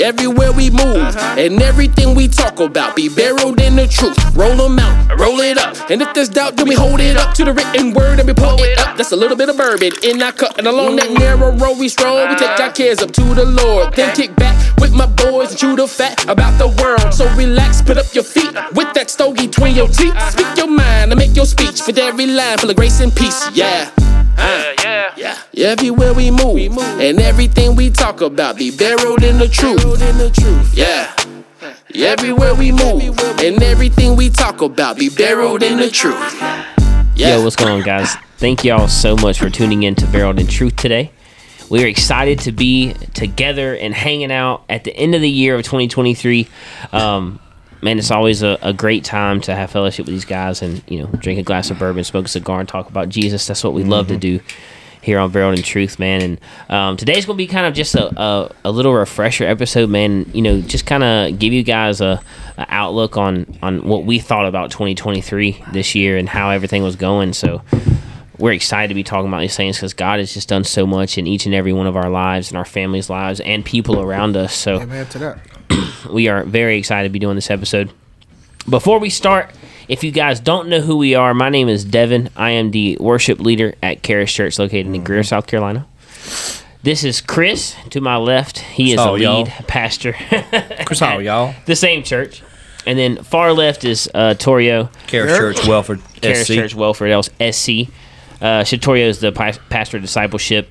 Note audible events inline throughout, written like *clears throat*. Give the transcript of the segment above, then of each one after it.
everywhere we move, uh-huh. and everything we talk about be buried in the truth. Roll them out, roll it up, and if there's doubt, then we hold it up to the written word and we pull it up. That's a little bit of bourbon in our cup, and along that narrow road we stroll. We take our cares up to the Lord, then kick back with my boys and chew the fat about the world. So relax, put up your feet with that stogie between your teeth. Speak your mind and make your speech with every line full of grace and peace. Yeah. Uh, Yeah, yeah. yeah. Everywhere we move, and everything we talk about be buried in the truth. Yeah. Everywhere we move, and everything we talk about be buried in the truth. Yeah. Yo, what's going on, guys? Thank y'all so much for tuning in to Barreled in Truth today. We are excited to be together and hanging out at the end of the year of 2023. Um, man, it's always a, a great time to have fellowship with these guys and, you know, drink a glass of bourbon, smoke a cigar, and talk about Jesus. That's what we love to do here on Barreled and Truth, man. And um, today's going to be kind of just a, a, a little refresher episode, man. You know, just kind of give you guys a, a outlook on, on what we thought about 2023 this year and how everything was going. So, we're excited to be talking about these things because God has just done so much in each and every one of our lives and our families' lives and people around us. So Amen to that. *clears throat* we are very excited to be doing this episode. Before we start, if you guys don't know who we are, my name is Devin. I am the worship leader at Charis Church located in Greer, South Carolina. This is Chris to my left. He is So, the y'all. lead pastor. *laughs* Chris Howell, y'all. the same church. And then far left is uh, Torio. Charis Church, Welford, Charis SC. Church Welfare else SC. Uh, Shatorio is the pas- pastor of discipleship,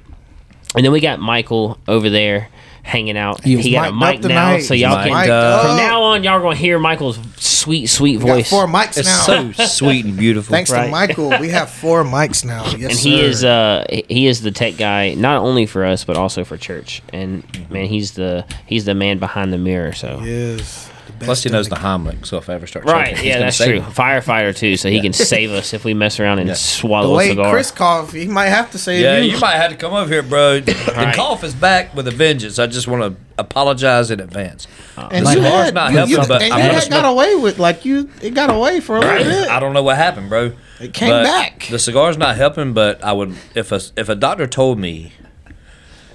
and then we got Michael over there hanging out. He He got a mic'd mic up now, tonight. so y'all can mic'd up. from now on y'all gonna hear Michael's sweet, sweet We got voice. four mics It's now. so sweet and beautiful. Thanks Right. to Michael, we have four mics now. *laughs* Yes, and he sir. is uh he is the tech guy not only for us but also for church. And man, he's the he's the man behind the mirror. So He is the best Plus, he knows the the Heimlich, so if I ever start right, choking, he's yeah, gonna that's save true. me. Firefighter too, so he can save us if we mess around and Yeah. The swallow a way cigar. Chris coughed, he might have to say Yeah, you. you might have to come over here, bro. *coughs* The Right. cough is back with a vengeance. I just want to apologize in advance. and My you cigar's had, not you, helping, you, but and I'm you gonna had smoke- got away with like you. It got away for a little bit. I don't know what happened, bro. It came But back. The cigar's not helping, but I would if a if a doctor told me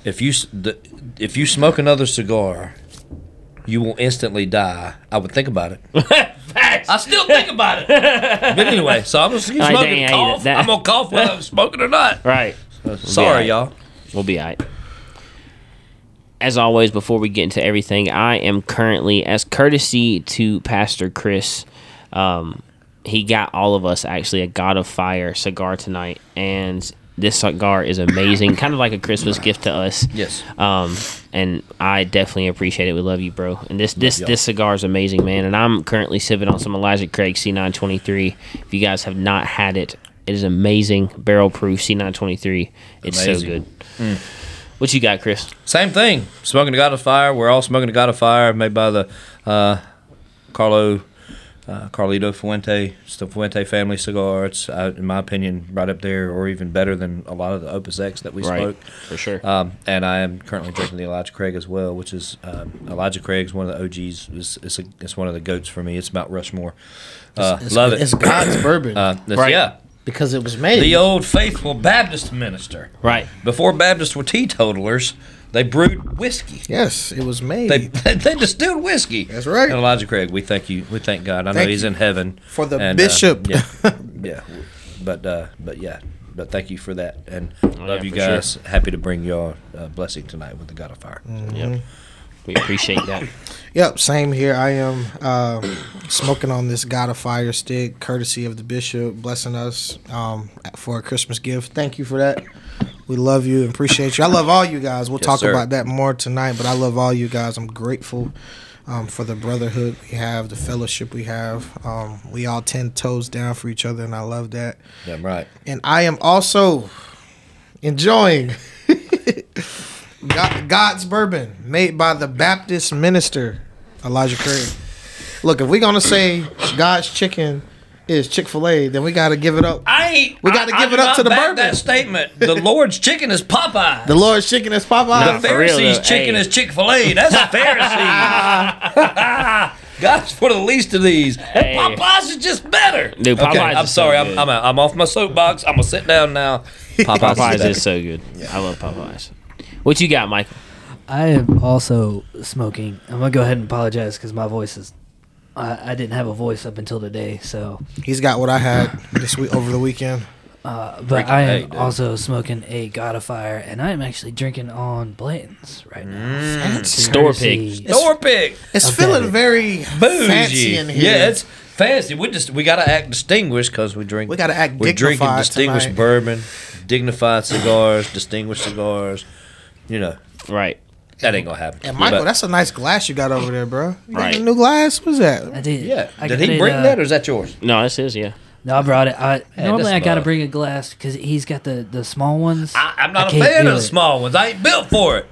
if you s- the, if you smoke another cigar, you will instantly die. I would think about it. *laughs* Facts. I still think about it. But anyway, so I'm just keep All right, smoking. dang, cough. I'm gonna cough whether I'm smoking or not. *laughs* Right. Sorry, alright. y'all. We'll be alright. As always, before we get into everything, I am currently, as courtesy to Pastor Chris, um, he got all of us actually a God of Fire cigar tonight, and this cigar is amazing, kind of like a Christmas gift to us. Yes. Um, and I definitely appreciate it. We love you, bro. And this this this cigar is amazing, man. And I'm currently sipping on some Elijah Craig C923. If you guys have not had it, it is amazing, barrel proof C923. It's so Amazing. good. What you got, Chris? Same thing. Smoking the God of Fire. We're all smoking the God of Fire, made by the uh, Carlo uh, Carlito Fuente. It's the Fuente family cigar. It's, uh, in my opinion, right up there, or even better than a lot of the Opus X that we Right, smoke. for sure. Um, and I am currently drinking the Elijah Craig as well, which is um, Elijah Craig's one of the OGs. It's, it's, a, it's one of the goats for me. It's Mount Rushmore. Uh, It's- love it. It's God's bourbon Uh, Right. Yeah. Because it was made. The old faithful Baptist minister. Right. Before Baptists were teetotalers, they brewed whiskey. yes, it was made They, *laughs* they distilled whiskey. That's right. And Elijah Craig, we thank you. We thank God. I know he's in heaven for the And, uh, bishop. yeah, *laughs* yeah. But uh, but yeah. But thank you for that, and love Oh, yeah, you for guys. Happy to bring y'all uh, blessing tonight with the God of Fire. Yep. We appreciate that. *coughs* Yep, same here. I am uh, smoking on this God of Fire stick, courtesy of the bishop, blessing us um, for a Christmas gift. Thank you for that. We love you and appreciate you. I love all you guys. We'll Yes, talk sir. about that more tonight, but I love all you guys. I'm grateful um, for the brotherhood we have, the fellowship we have. Um, we all ten toes down for each other, and I love that. Yeah, right. And I am also enjoying *laughs* God, God's bourbon made by the Baptist minister Elijah Craig. Look, if we're gonna say God's chicken is Chick Fil A, then we got to give it up. I ain't. We gotta I- give I it do up not to the back bourbon. That statement. The Lord's chicken is Popeye. The Lord's chicken is Popeye. Nah, the for real, Pharisees' though, chicken hey. is Chick Fil A. That's a Pharisee. *laughs* God's for the least of these. Hey. And Popeyes is just better. Dude, okay, Popeyes I'm is so sorry. I'm, good. I'm, out. I'm off my soapbox. I'm gonna sit down now. Popeyes, *laughs* Popeyes is is so good. I love Popeyes. What you got, Michael? I am also smoking. I'm gonna go ahead and apologize because my voice is. I, I didn't have a voice up until today, so. He's got what I had this week over the weekend. Uh, but Breaking I am egg, also smoking a God of Fire, and I am actually drinking on Blanton's right now. Fancy. Store Courtesy- Door pick. It's Okay. feeling very Bougie. fancy in here. Yeah, it's fancy. We just we gotta act distinguished because we drink. We gotta act dignified. We're drinking distinguished tonight. bourbon, dignified cigars, distinguished cigars. You know Right. that ain't gonna happen. And Michael, But- that's a nice glass you got over there, bro. You got Right. a new glass? What's that? I did. yeah. I Did he it, bring uh, that or is that yours? No, this is yeah. No, I brought it. I Hey, normally I gotta bug. bring a glass because he's got the the small ones. I, I'm not I a fan of the small ones. I ain't built for it.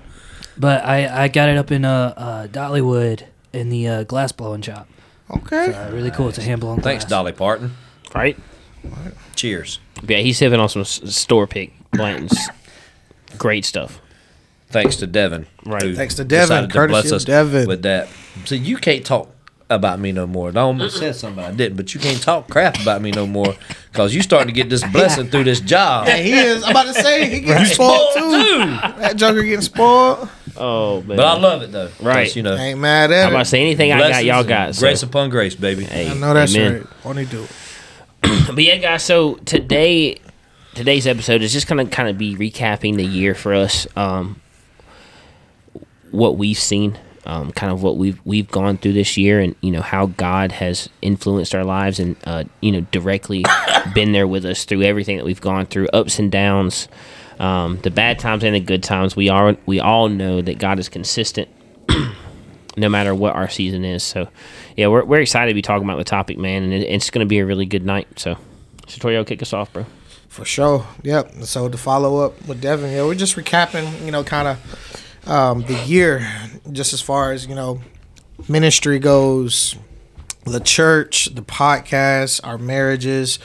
But I I got it up in uh, uh Dollywood in the uh, glass blowing shop. Okay. Uh, really cool. It's a hand blown glass. Thanks, Dolly Parton. Right. Cheers. Yeah, he's sipping on some store pick Blanton's. Great stuff. Thanks to Devin. Right. Thanks to Devin, decided to courtesy bless of us Devin. With that. So you can't talk about me no more. I almost said something I didn't, but you can't talk crap about me no more because you starting to get this blessing through this job. Yeah, he is. I'm about to say he getting spoiled too. That Joker getting spoiled. Oh man. But I love it though. Right. You know, I Ain't mad at him. I'm about to say anything I got, y'all got. So. Grace upon grace, baby. Hey, I know that's amen. right. Only do. *clears throat* But yeah, guys. So today, today's episode is just gonna kind of be recapping the year for us. Um, what we've seen, um, kind of what we've we've gone through this year, and you know how God has influenced our lives, and uh, you know directly *coughs* been there with us through everything that we've gone through, ups and downs, um, the bad times and the good times. We are we all know that God is consistent. *coughs* no matter what our season is, so yeah, we're, we're excited to be talking about the topic, man, and it, it's going to be a really good night. So, Satorio, kick us off, bro. For sure. Yep. So to follow up with Devin, yeah, we're just recapping, you know, kind of um, the year, just as far as you know, ministry goes, the church, the podcast, our marriages,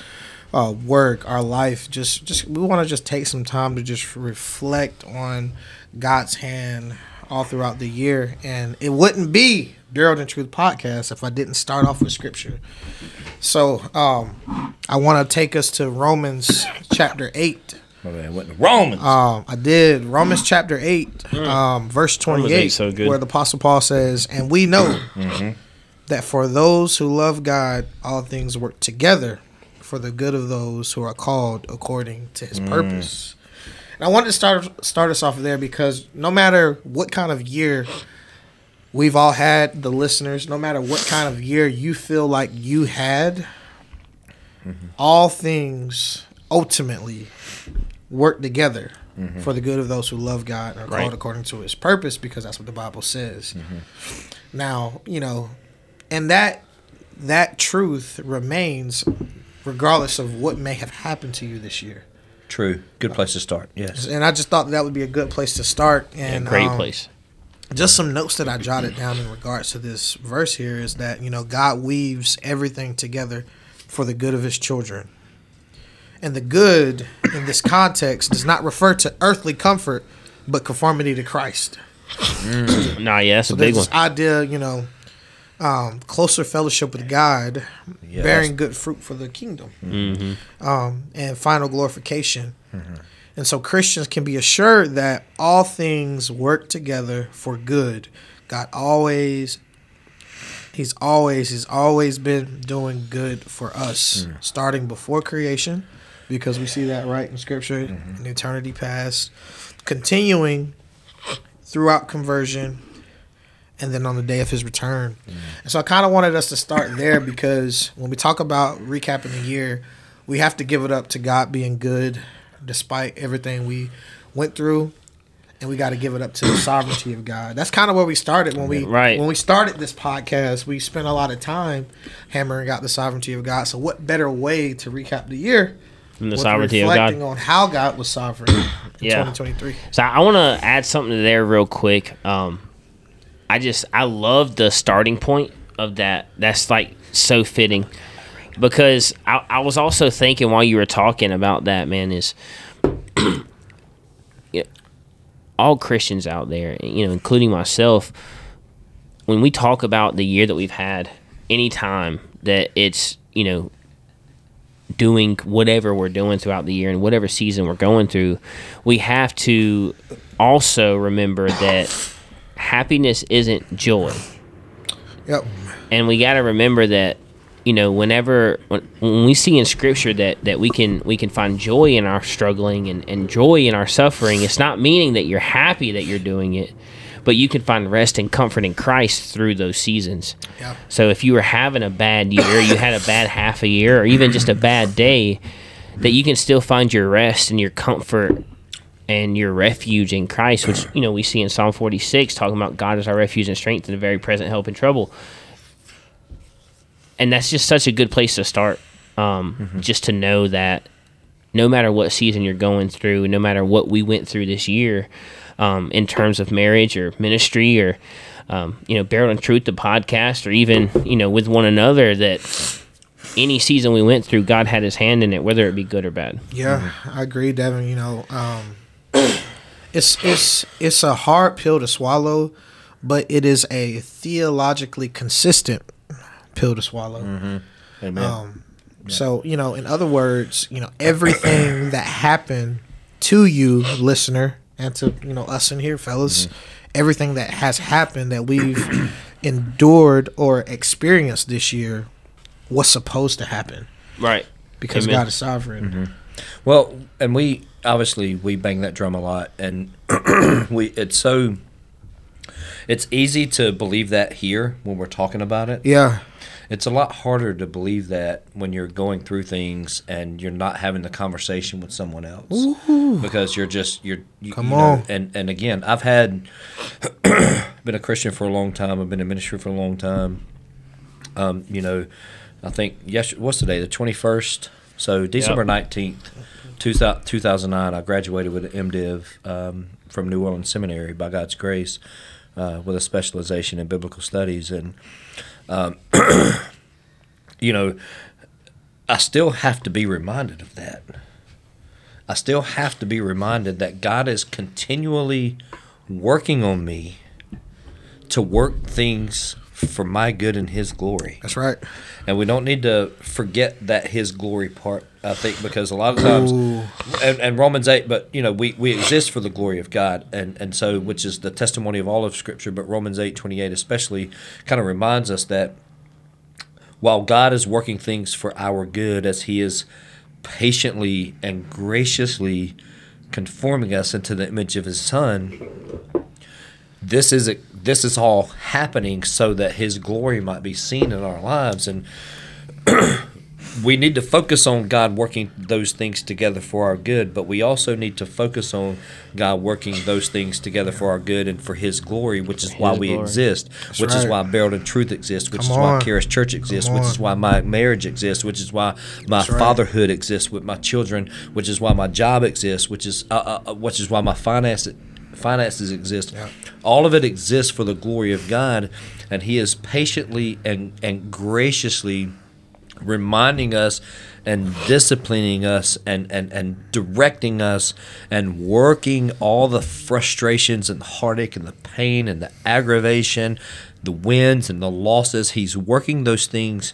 uh, work, our life. Just, just we want to just take some time to just reflect on God's hand all throughout the year, and it wouldn't be Barreled and Truth podcast if I didn't start off with scripture. So um, I want to take us to Romans chapter 8. My man went to Romans. Um, I did Romans mm. chapter 8, mm. um, verse 28, 8 so good. where the Apostle Paul says, And we know mm-hmm. that for those who love God, all things work together for the good of those who are called according to his mm. purpose. And I wanted to start start us off there because no matter what kind of year we've all had, the listeners, no matter what kind of year you feel like you had, mm-hmm. all things ultimately work together for the good of those who love God and are Right. called according to his purpose because that's what the Bible says. Now, you know, and that that truth remains regardless of what may have happened to you this year. True. Good place to start. Yes. And I just thought that would be a good place to start. And Great um, place. just some notes that I jotted down in regards to this verse here is that you know God weaves everything together for the good of His children, and the good in this context does not refer to earthly comfort, but conformity to Christ. Nah, yeah, that's So a big there's one. this idea, you know, um, closer fellowship with God, Yeah, bearing good fruit for the kingdom, Mm-hmm. um, and final glorification. And so Christians can be assured that all things work together for good. God always, He's always, He's always been doing good for us, starting before creation, because we see that right in Scripture, mm-hmm. in eternity past, continuing throughout conversion, and then on the day of His return. Mm-hmm. And so I kind of wanted us to start there because when we talk about recapping the year, we have to give it up to God being good despite everything we went through. And we got to give it up to the *coughs* sovereignty of God. That's kind of where we started when we Right. when we started this podcast. We spent a lot of time hammering out the sovereignty of God. So, what better way to recap the year From the sovereignty of God. on how God was sovereign in *clears throat* Yeah. 2023? So I want to add something to there real quick. Um, I just I love the starting point of that. That's like so fitting because I, I was also thinking while you were talking about that man is *clears throat* all Christians out there, you know, including myself. When we talk about the year that we've had, any time that it's you know doing whatever we're doing throughout the year and whatever season we're going through, we have to also remember that happiness isn't joy. Yep. and we got to remember that you know whenever when, when we see in scripture that that we can we can find joy in our struggling and, and joy in our suffering it's not meaning that you're happy that you're doing it but you can find rest and comfort in christ through those seasons Yeah. so if you were having a bad year you had a bad half a year or even just a bad day that you can still find your rest and your comfort and your refuge in Christ, which you know we see in Psalm 46 talking about God is our refuge and strength in the very present help in trouble. And that's just such a good place to start. Um, Just to know that no matter what season you're going through, no matter what we went through this year, um, in terms of marriage or ministry or um, you know, Barrel and Truth, the podcast, or even you know with one another, that any season we went through, God had His hand in it, whether it be good or bad. Yeah, I agree, Devin. You know, um, *coughs* it's it's it's a hard pill to swallow, but it is a theologically consistent pill to swallow. Amen. Um, So you know, in other words, you know, everything that happened to you, listener, and to you know us in here, fellas, mm-hmm. everything that has happened that we've *clears throat* endured or experienced this year was supposed to happen Right. because Amen. God is sovereign. Mm-hmm. Well, and we obviously we bang that drum a lot, and *clears throat* we it's so it's easy to believe that here when we're talking about it. Yeah, It's a lot harder to believe that when you're going through things and you're not having the conversation with someone else. Because you're just you're you, Come you know, on. and and again I've had *clears throat* been a Christian for a long time. I've been in ministry for a long time. Um, you know I think yes what's today the 21st so December 19th 2000 2009 I graduated with an MDiv um, from New Orleans Seminary by God's grace uh, with a specialization in biblical studies. And Um, *clears throat* you know, I still have to be reminded of that. I still have to be reminded that God is continually working on me to work things for my good and His glory. that's right. And we don't need to forget that His glory part, I think, because a lot of times, and, and Romans 8, but, you know, we, we exist for the glory of God. And, and so, which is the testimony of all of Scripture, but Romans 8, 28 especially kind of reminds us that while God is working things for our good as He is patiently and graciously conforming us into the image of His Son, this is this is all happening so that His glory might be seen in our lives, and *clears throat* we need to focus on God working those things together for our good, but we also need to focus on God working those things together for our good and for His glory, which is why we glory. exist, which is why Barrel and Truth exists, which Come is why on. Charis Church exists, Come which is why my marriage exists, which is why my right. fatherhood exists with my children, which is why my job exists, which is uh, uh, uh, which is why my finance finances exist. All of it exists for the glory of God, and He is patiently and and graciously reminding us and disciplining us and, and, and directing us and working all the frustrations and the heartache and the pain and the aggravation, the wins and the losses. He's working those things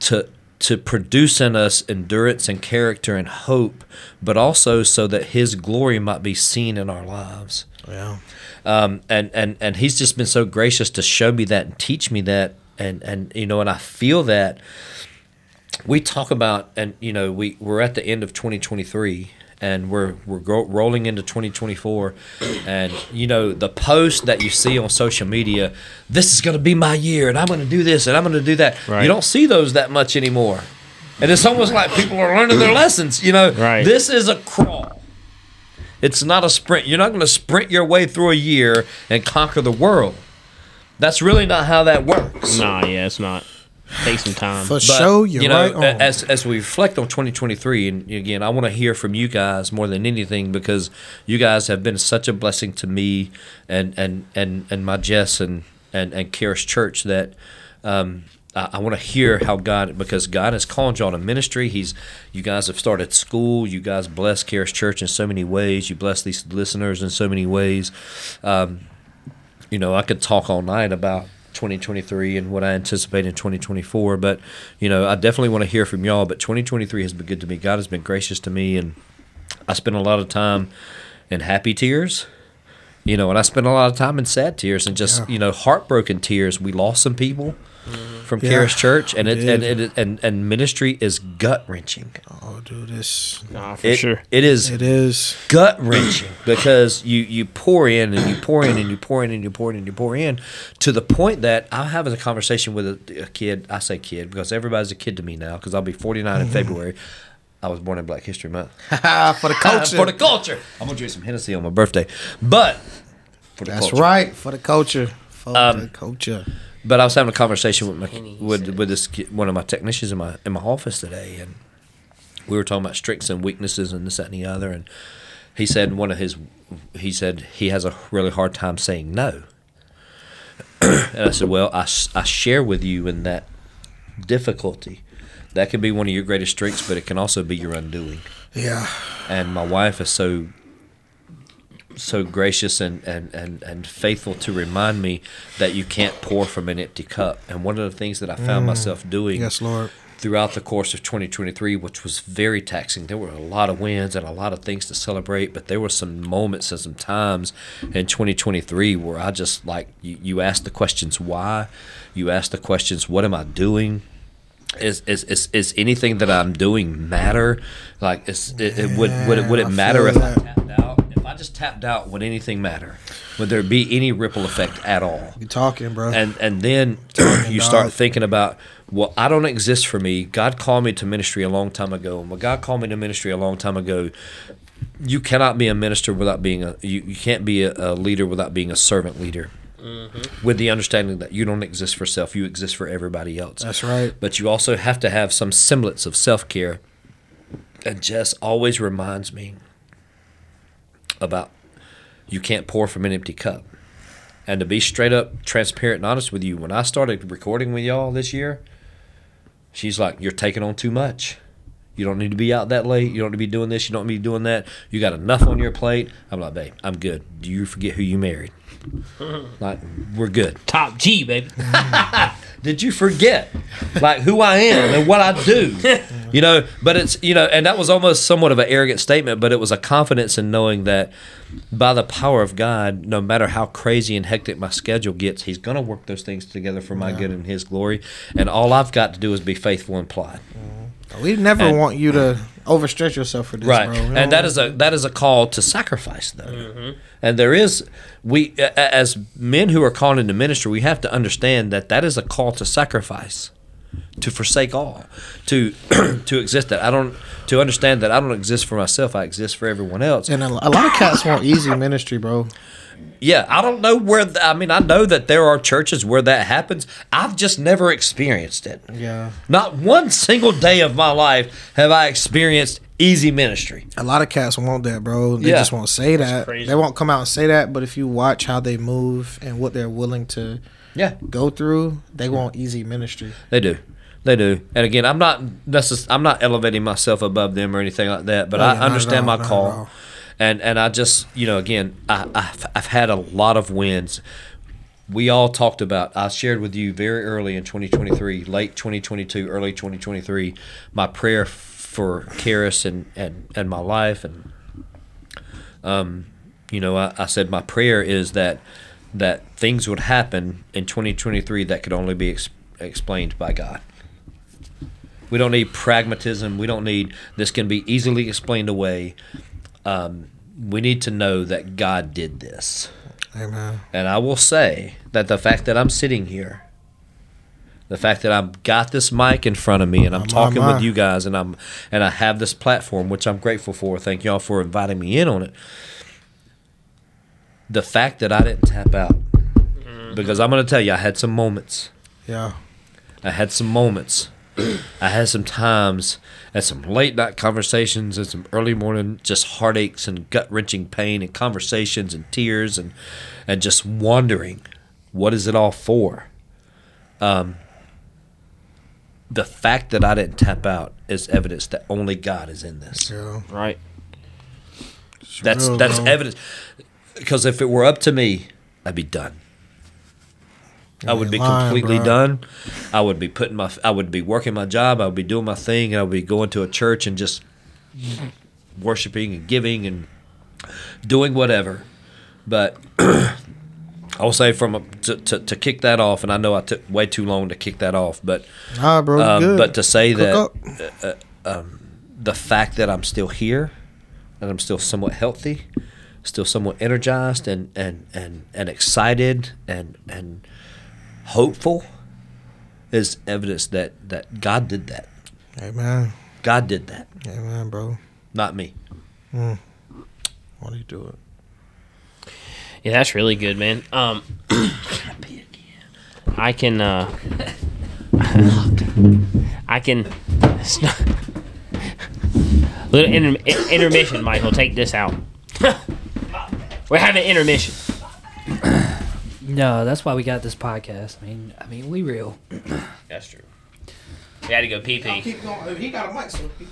to to produce in us endurance and character and hope, but also so that his glory might be seen in our lives. Yeah. um, and and and he's just been so gracious to show me that and teach me that. And and you know and I feel that. We talk about and you know we we're at the end of 2023 and we're we're gro- rolling into 2024 and you know the post that you see on social media this is going to be my year and I'm going to do this and I'm going to do that Right. you don't see those that much anymore and it's almost like people are learning their lessons you know Right. this is a crawl it's not a sprint. You're not going to sprint your way through a year and conquer the world. That's really not how that works. Nah, yeah, it's not. Take some time. For But, sure, you're you know, right on. as as we reflect on 2023, and again, I want to hear from you guys more than anything because you guys have been such a blessing to me and and and and my Jess and and and Charis Church that. Um, I, I want to hear how God, because God has called y'all to ministry. He's, you guys have started school. You guys bless Charis Church in so many ways. You bless these listeners in so many ways. Um, you know, I could talk all night about 2023 and what I anticipate in 2024, but you know, I definitely want to hear from y'all. But 2023 has been good to me. God has been gracious to me, and I spent a lot of time in happy tears. You know, and I spent a lot of time in sad tears and just Yeah. you know heartbroken tears. We lost some people from Yeah, Charis Church, and it and, did. it and and ministry is gut wrenching. Oh, dude, this Nah, for It, sure. it is it is. gut wrenching *coughs* because you you pour in and you pour in and you pour in and you pour in and you pour in to the point that I'm having a conversation with a, a kid. I say kid because everybody's a kid to me now because I'll be 49 in February. I was born in Black History Month. *laughs* for the *laughs* culture. for the culture. I'm gonna drink some Hennessy on my birthday, but for the That's culture. right. For the culture. For Um, the culture. But I was having a conversation with my Penny with said. with this ki- one of my technicians in my in my office today, and we were talking about strengths and weaknesses and this that and the other, and he said one of his he said he has a really hard time saying no, *clears throat* and I said, well, I s- I share with you in that difficulty. That can be one of your greatest strengths, but it can also be your undoing Yeah. and my wife is so so gracious and, and, and, and faithful to remind me that you can't pour from an empty cup. And one of the things that I found mm. myself doing Yes, Lord. throughout the course of 2023, which was very taxing. There were a lot of wins and a lot of things to celebrate, but there were some moments and some times in 2023 where I just like you, you ask the questions why, you ask the questions what am I doing, is is is, is anything that I'm doing matter? Like, is it, it would would it would it matter if I tapped out? If I just tapped out, would anything matter? Would there be any ripple effect at all? You're talking, bro? and and then you dog. start thinking about well i don't exist for me god called me to ministry a long time ago and when god called me to ministry a long time ago you cannot be a minister without being a you, you can't be a, a leader without being a servant leader Mm-hmm. with the understanding that you don't exist for self you exist for everybody else. That's right. but you also have to have some semblance of self-care and jess always reminds me about you can't pour from an empty cup. And to be straight up transparent and honest with you when i started recording with y'all this year she's like you're taking on too much you don't need to be out that late. You don't need to be doing this. You don't need to be doing that. You got enough on your plate. I'm like babe i'm good. Do you forget who you married? *laughs* Like we're good. Top G, baby. *laughs* did you forget like who I am and what I do? *laughs* You know, but it's you know, and that was almost somewhat of an arrogant statement, but it was a confidence in knowing that by the power of God, no matter how crazy and hectic my schedule gets, He's gonna work those things together for my good and His glory. And all I've got to do is be faithful and plot. Mm-hmm. We never and- want you to overstretch yourself for this, right. bro. We and that want- is a that is a call to sacrifice though. Mm-hmm. And there is we a- a- as men who are called into ministry we have to understand that that is a call to sacrifice to forsake all to *clears throat* to exist that i don't to understand that i don't exist for myself i exist for everyone else. And a, a lot of cats want easy ministry, bro. Yeah i don't know where th- i mean i know that there are churches where that happens i've just never experienced it Yeah. not one single day of my life have i experienced easy ministry A lot of cats want that, bro. They Yeah. just won't say that. crazy. They won't come out and say that, but if you watch how they move and what they're willing to yeah go through, they want easy ministry. They do. They do. And again, I'm not necess- I'm not elevating myself above them or anything like that, but Oh, yeah, I understand all, my not at call. And and I just, you know, again, I I've, I've had a lot of wins. We all talked about I shared with you very early in 2023, late 2022, early 2023, my prayer for Charis and and and my life and um you know, I, I said my prayer is that that things would happen in 2023 that could only be ex- explained by God. We don't need pragmatism. We don't need this can be easily explained away. Um, we need to know that God did this. Amen. And I will say that the fact that I'm sitting here, the fact that I've got this mic in front of me and I'm My, my, talking my. with you guys and I'm and I have this platform which I'm grateful for. Thank y'all for inviting me in on it. The fact that I didn't tap out because I'm going to tell you I had some moments. Yeah. I had some moments. I had some times and some late night conversations and some early morning just heartaches and gut wrenching pain and conversations and tears and and just wondering what is it all for. Um, the fact that I didn't tap out is evidence that only God is in this. Yeah. Right. It's That's that's bro. evidence. Because if it were up to me, I'd be done. I would be lying, completely bro. done. I would be putting my I would be working my job. I would be doing my thing. I would be going to a church and just worshiping and giving and doing whatever. But *clears throat* I will say from a, to, to to kick that off, and I know I took way too long to kick that off, but Nah, bro. um, but to say Cook that up. the fact that I'm still here, that I'm still somewhat healthy, still somewhat energized and and and, and excited and and hopeful is evidence that that God did that. Amen. God did that, Amen, bro. not me. Why do you do it? Yeah, that's really good, man. Um, *clears throat* I can, uh, *laughs* I can. *laughs* Little inter- in- intermission, Michael. Take this out. *laughs* We're having intermission. *clears throat* No, that's why we got this podcast. I mean, I mean, we real. *clears throat* That's true. We had to go pee pee. Keep going. He got a mic, so he,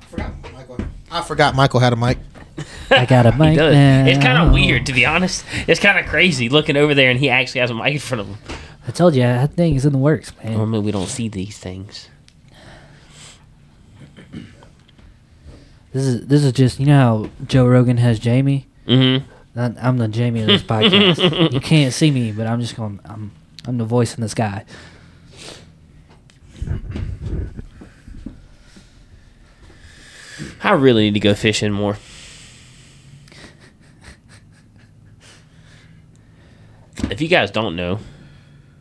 I forgot Michael. I forgot Michael had a mic. *laughs* I got a mic does. now. It's kind of weird, to be honest. It's kind of crazy looking over there and he actually has a mic in front of him. I told you that thing is in the works, man. Normally, we don't see these things. This is this is just you know how Joe Rogan has Jamie. Mm-hmm. I- I'm the Jamie of this *laughs* podcast. you can't see me, but I'm just going. I'm I'm the voice in the sky. I really need to go fishing more. If you guys don't know,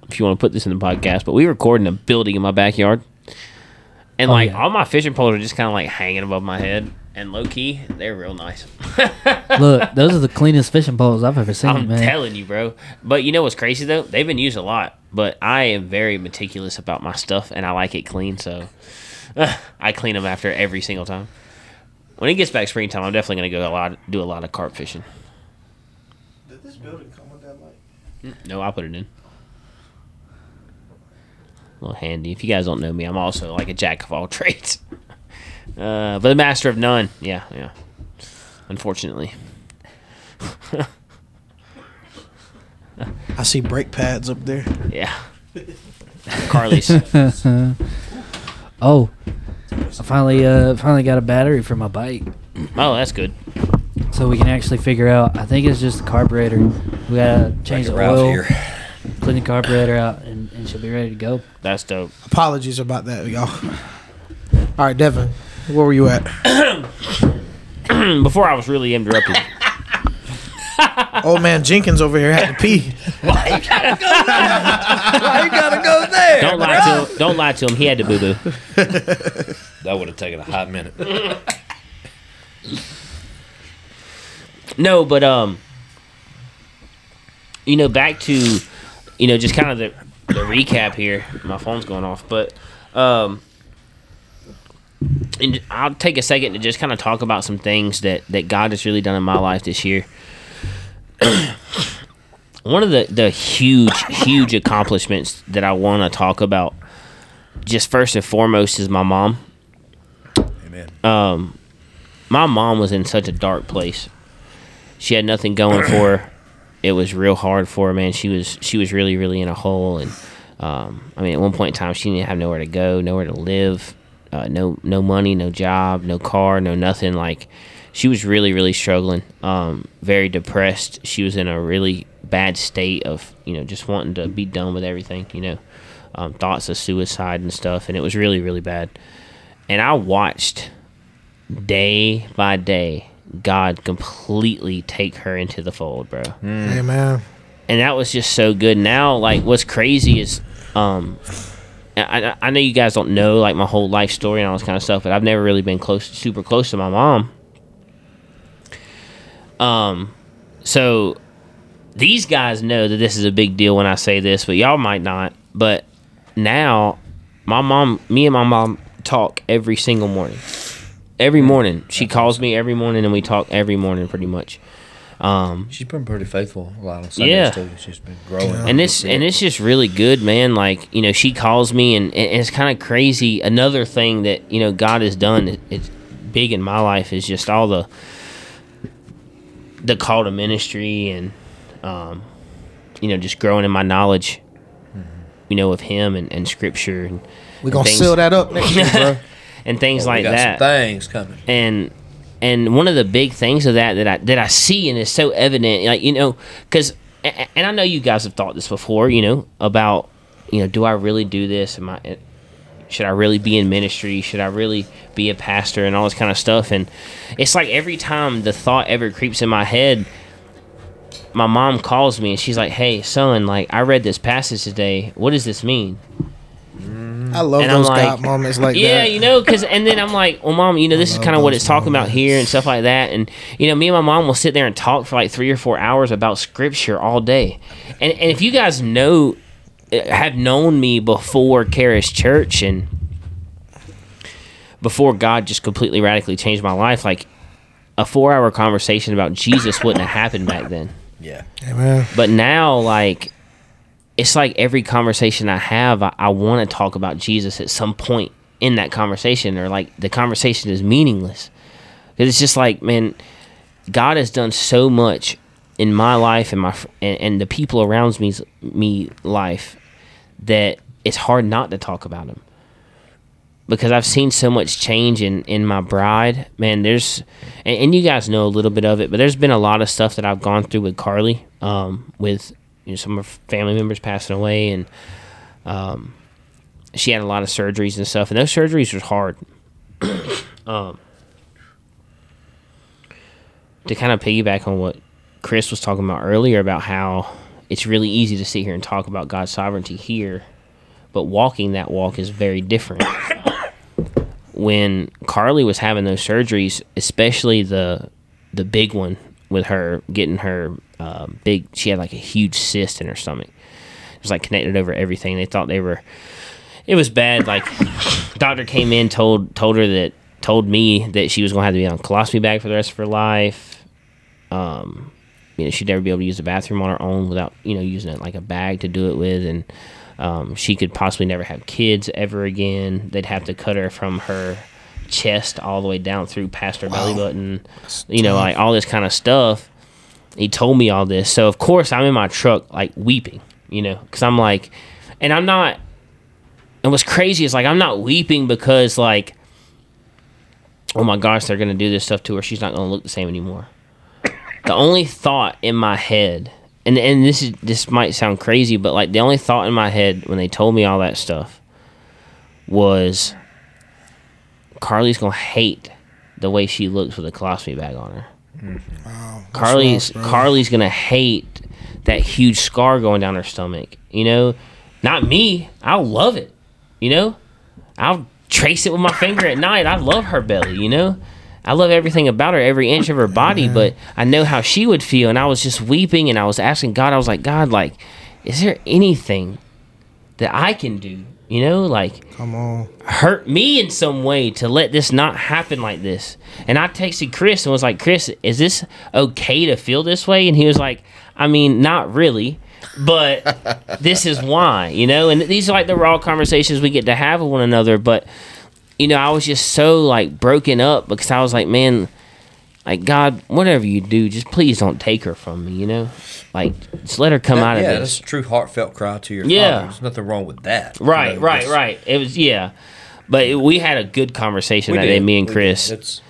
if you want to put this in the podcast, but we record in a building in my backyard, and Oh, like yeah. all my fishing poles are just kind of like hanging above my head, and low key, they're real nice. *laughs* Look, those are the cleanest fishing poles I've ever seen, I'm man. telling you, bro. But you know what's crazy though? They've been used a lot, but I am very meticulous about my stuff, and I like it clean, so *laughs* I clean them after every single time. When it gets back springtime, I'm definitely gonna go a lot, do a lot of carp fishing. Did this building come with that light? Mm, no, I'll put it in. A little handy. If you guys don't know me, I'm also like a jack of all *laughs* trades, uh, but a master of none. Yeah, yeah. Unfortunately, I see brake pads up there. yeah. Carly's. *laughs* Oh, I finally uh finally got a battery for my bike, Oh, that's good. so we can actually figure out. I think it's just the carburetor. We gotta change the Ralph oil, here. clean the carburetor out, and, and she'll be ready to go. That's dope. Apologies about that, y'all. All right, Devin, where were you at? *clears throat* Before I was really interrupted. *laughs* Old man Jenkins over here had to pee. *laughs* Why you gotta go there? Why you gotta go there? Don't lie to him. Don't lie to him. He had to boo boo. *laughs* That would have taken a hot minute. No, but um, you know, back to, you know, just kind of the the recap here. My phone's going off, but um, and I'll take a second to just kind of talk about some things that that God has really done in my life this year. *coughs* One of the the huge huge accomplishments that I want to talk about, just first and foremost, is my mom. Amen. um, my mom was in such a dark place. She had nothing going for her. It was real hard for her, man. She was she was really really in a hole, and um, I mean, at one point in time, she didn't have nowhere to go, nowhere to live, uh, no no money, no job, no car, no nothing. Like she was really really struggling, um, very depressed. She was in a really bad state of you know just wanting to be done with everything, you know, um, thoughts of suicide and stuff, and it was really really bad. And I watched day by day God completely take her into the fold, bro. Hey, man. And that was just so good. Now, like, what's crazy is, um, I, I- I know you guys don't know like my whole life story and all this kind of stuff, but I've never really been close, super close to my mom. Um, so these guys know that this is a big deal when I say this, but y'all might not. But now, my mom, me and my mom talk every single morning. Every morning, she calls me every morning, and we talk every morning, pretty much. Um, She's been pretty faithful a lot on Sundays Yeah. too. She's been growing. and it's and it's just really good, man. Like you know, she calls me, and, and it's kind of crazy. Another thing that you know God has done, it, it's big in my life, is just all the the call to ministry and um, you know just growing in my knowledge, you know, of Him and, and Scripture and We're going to things- seal that up next year, *laughs* bro. And things oh, we like that things coming. and and one of the big things of that that I that I see and is so evident, like you know, because and I know you guys have thought this before, you know, about you know, do I really do this? Am I eh, should I really be in ministry? Should I really be a pastor and all this kind of stuff? And it's like every time the thought ever creeps in my head, my mom calls me and she's like, "Hey, son, like I read this passage today. What does this mean?" I love And I'm those like, God moments like yeah, that. you know, because and then I'm like, well, mom, you know, this is kind of what those it's talking about here and stuff like that, and you know, me and my mom will sit there and talk for like three or four hours about scripture all day, and and if you guys know, uh, have known me before Charis Church and before God just completely radically changed my life, like a four hour conversation about Jesus wouldn't have happened back then. Yeah. Amen. But now, like, it's like every conversation I have, I, I want to talk about Jesus at some point in that conversation, or like the conversation is meaningless. Because it's just like, man, God has done so much in my life and my and, and the people around me's me life that it's hard not to talk about him because I've seen so much change in in my bride. Man, there's and, and you guys know a little bit of it, but there's been a lot of stuff that I've gone through with Carly, um, with you know some of her family members passing away, and um, she had a lot of surgeries and stuff, and those surgeries were hard. *coughs* um, to kind of piggyback on what Chris was talking about earlier about how it's really easy to sit here and talk about God's sovereignty here, but walking that walk is very different *coughs* when Carly was having those surgeries, especially the the big one with her getting her uh, big, she had like a huge cyst in her stomach. It was like connected over everything. They thought they were. It was bad. Like *laughs* doctor came in, told told her that told me that she was gonna have to be on a colostomy bag for the rest of her life. Um, you know, she'd never be able to use the bathroom on her own without you know using it like a bag to do it with, and um, she could possibly never have kids ever again. They'd have to cut her from her chest all the way down through past her belly button. You know, like all this kind of stuff. He told me all this, so of course I'm in my truck like weeping. You know, because I'm like, and I'm not. And what's crazy is like I'm not weeping because like, oh my gosh, they're gonna do this stuff to her. She's not gonna look the same anymore. *coughs* The only thought in my head and and this is this might sound crazy, but like the only thought in my head when they told me all that stuff was Carly's gonna hate the way she looks with a colostomy bag on her. Mm-hmm. Wow, Carly's rough. Carly's gonna hate that huge scar going down her stomach. You know, not me. I'll love it. You know, I'll trace it with my finger at night. I love her belly. You know, I love everything about her, every inch of her body. But I know how she would feel, and I was just weeping, and I was asking God. I was like, God, like, is there anything that I can do? You know, like Come on. hurt me in some way to let this not happen like this. And I texted Chris and was like, Chris, is this okay to feel this way? And he was like, I mean, not really, but *laughs* this is why, you know? And these are like the raw conversations we get to have with one another. But, you know, I was just so like broken up because I was like, man, like, God, whatever you do, just please don't take her from me, you know? Like, just let her come out of yeah, that's a true heartfelt cry to your Yeah. father. There's nothing wrong with that. you Right, know, right, just- right. It was yeah, but it, we had a good conversation that did, day, me and we. Chris. It's,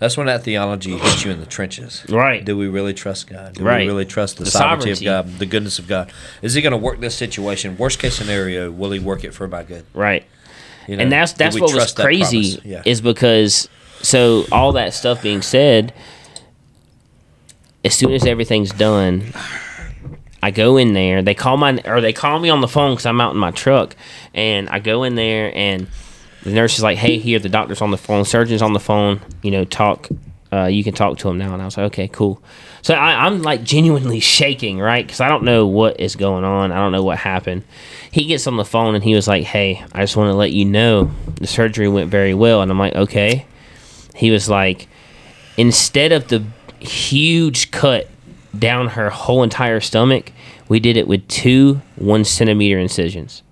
that's when that theology hits you in the trenches. Right. Do we really trust God? Do Right. we really trust the, The sovereignty, sovereignty. of God, the goodness of God? Is He going to work this situation? Worst case scenario, will He work it for my good? Right. You know, and that's that's what was trust that crazy? Yeah. is because so all that stuff being said, as soon as everything's done, I go in there. They call my or they call me on the phone because I'm out in my truck, and I go in there and the nurse is like, "Hey, here the doctor's on the phone, surgeon's on the phone. You know, talk. Uh, you can talk to him now." And I was like, "Okay, cool." So I, I'm like genuinely shaking, right? Because I don't know what is going on. I don't know what happened. He gets on the phone and he was like, "Hey, I just want to let you know the surgery went very well." And I'm like, "Okay." He was like, instead of the huge cut down her whole entire stomach, we did it with two one centimeter incisions.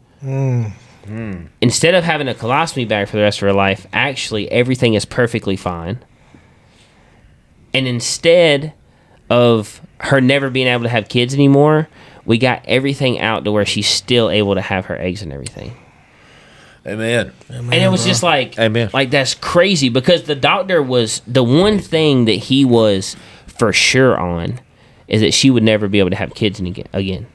Hmm. Instead of having a colostomy bag for the rest of her life, actually everything is perfectly fine. And instead of her never being able to have kids anymore, we got everything out to where she's still able to have her eggs and everything. Amen. Amen. and it was just like Amen. like that's crazy because the doctor was the one thing that he was for sure on is that she would never be able to have kids any, again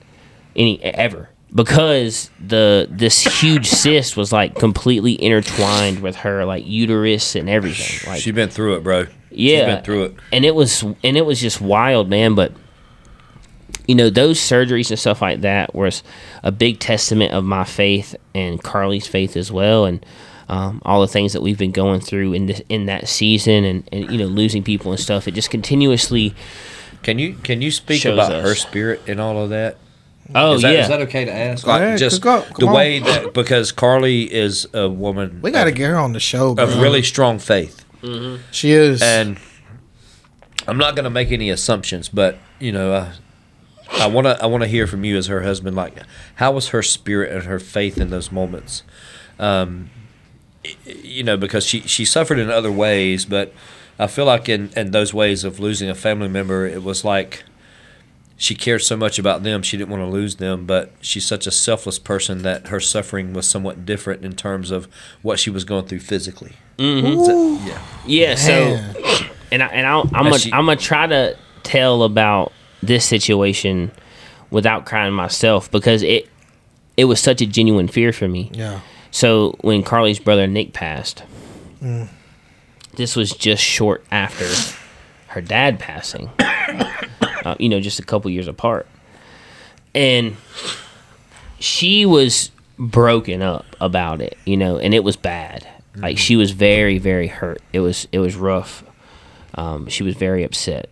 any ever because the this huge cyst was like completely intertwined with her like uterus and everything like She's been through it, bro. yeah She's been through it. and it was and it was just wild man but you know those surgeries and stuff like that was a big testament of my faith and carly's faith as well and um, all the things that we've been going through in this in that season and, and you know losing people and stuff it just continuously Can you can you speak about us. her spirit in all of that? oh is that, yeah is that okay to ask? Go Like ahead, just go- the on. way that because Carly is a woman We got to of, get her on the show, bro. of really strong faith, She is. and I'm not going to make any assumptions, but you know, uh, I want to I want to hear from you as her husband. Like, how was her spirit and her faith in those moments? Um, you know, because she she suffered in other ways, but I feel like in in those ways of losing a family member, it was like she cared so much about them she didn't want to lose them but she's such a selfless person that her suffering was somewhat different in terms of what she was going through physically Mm-hmm. yeah yeah so and I, and I'll, I'm And gonna she- I'm gonna try to tell about this situation without crying myself because it it was such a genuine fear for me. yeah. So when Carly's brother Nick passed, this was just short after her dad passing. *coughs* uh, you know, just a couple years apart, and she was broken up about it. You know, and it was bad. Like she was very, very hurt. It was it was rough. Um, she was very upset,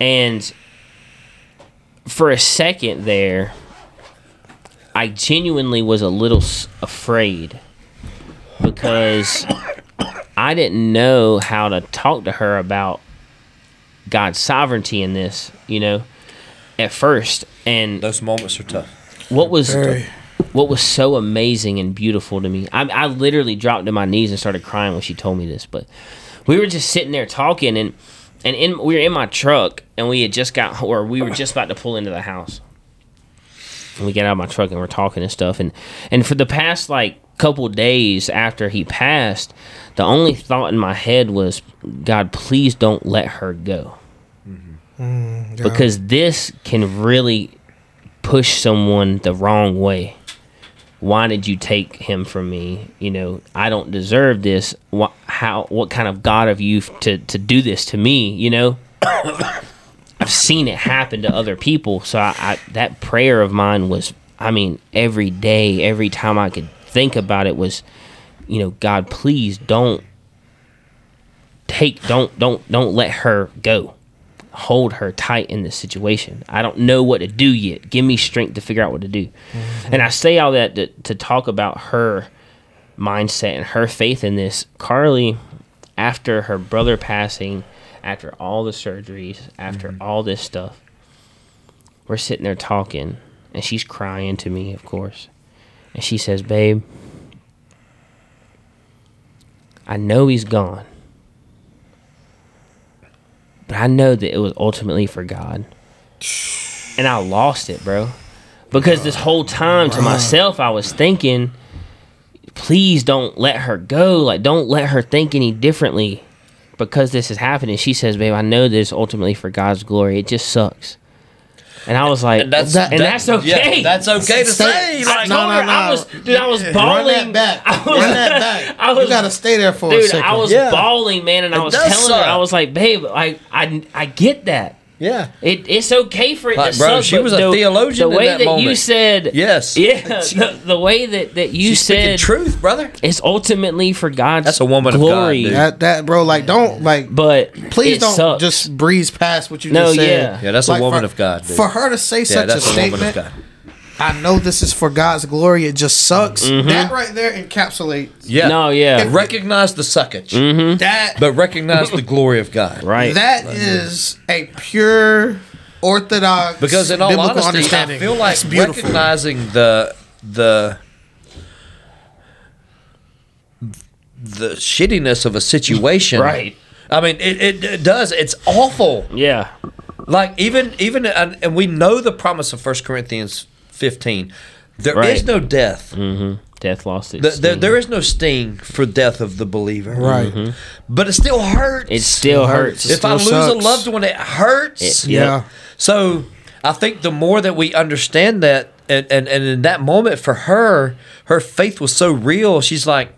and for a second there, I genuinely was a little s- afraid because I didn't know how to talk to her about God's sovereignty in this, you know, at first. And those moments are tough what was Very. what was so amazing and beautiful to me. I, I literally dropped to my knees and started crying when she told me this. But we were just sitting there talking, and and in we were in my truck, and we had just got or we were just about to pull into the house. And we get out of my truck and we're talking and stuff, and and for the past like couple days after he passed, the only thought in my head was, God, please don't let her go mm-hmm. mm, Yeah. because this can really push someone the wrong way. Why did you take him from me? You know, I don't deserve this. What, how? What kind of God of you to to do this to me? You know, *coughs* I've seen it happen to other people. So I, I that prayer of mine was, I mean, every day, every time I could think about it was, you know, God, please don't take, don't, don't, don't let her go hold her tight in this situation. I don't know what to do yet. Give me strength to figure out what to do. Mm-hmm. And I say all that to, to talk about her mindset and her faith in this. Carly, after her brother passing, after all the surgeries, after mm-hmm. all this stuff, we're sitting there talking, and she's crying to me, of course. And she says, Babe, I know he's gone but I know that it was ultimately for God. And I lost it, bro. Because this whole time to myself, I was thinking, please don't let her go. Like, don't let her think any differently because this is happening. She says, babe, I know this ultimately for God's glory. It just sucks. And I was like, and that's and that- that's okay. yeah, that's okay to say like, told no, no, I no. was, dude, I was Run bawling. that back. *laughs* I was, Run that back. I was, you gotta stay there for a dude, second. I was Yeah. bawling, man, and I was does telling her. I was like, babe, like, I, I get that. Yeah It, it's okay for it Like, to bro, suck. she was a the, theologian The in way that that, you said, yes *laughs* yeah, the, the way that, that you She's speaking said truth brother it's ultimately for God's That's a woman of God, glory. dude. that that bro, like don't like but please don't sucks. just breeze past what you No, just said. yeah. Yeah, that's a woman for, of God, dude. For her to say yeah such a that's a woman of statement, God I know this is for God's glory. It just sucks. Mm-hmm. That right there encapsulates yeah No, yeah. If- recognize the suckage that. but recognize the glory of God right. That is a pure orthodox because in all biblical honesty, I understanding. feel like It's recognizing the the the shittiness of a situation. Right. I mean, it, it, it does. It's awful. yeah. Like even even and, and we know the promise of First Corinthians fifteen. There is Right. no death. Mm-hmm. Death lost its The, there, there is no sting for death of the believer. Right. Mm-hmm. But it still hurts. It still hurts. if I lose still a loved one, it hurts. It- Yeah. So I think the more that we understand that, and, and, and in that moment for her, her faith was so real. She's like,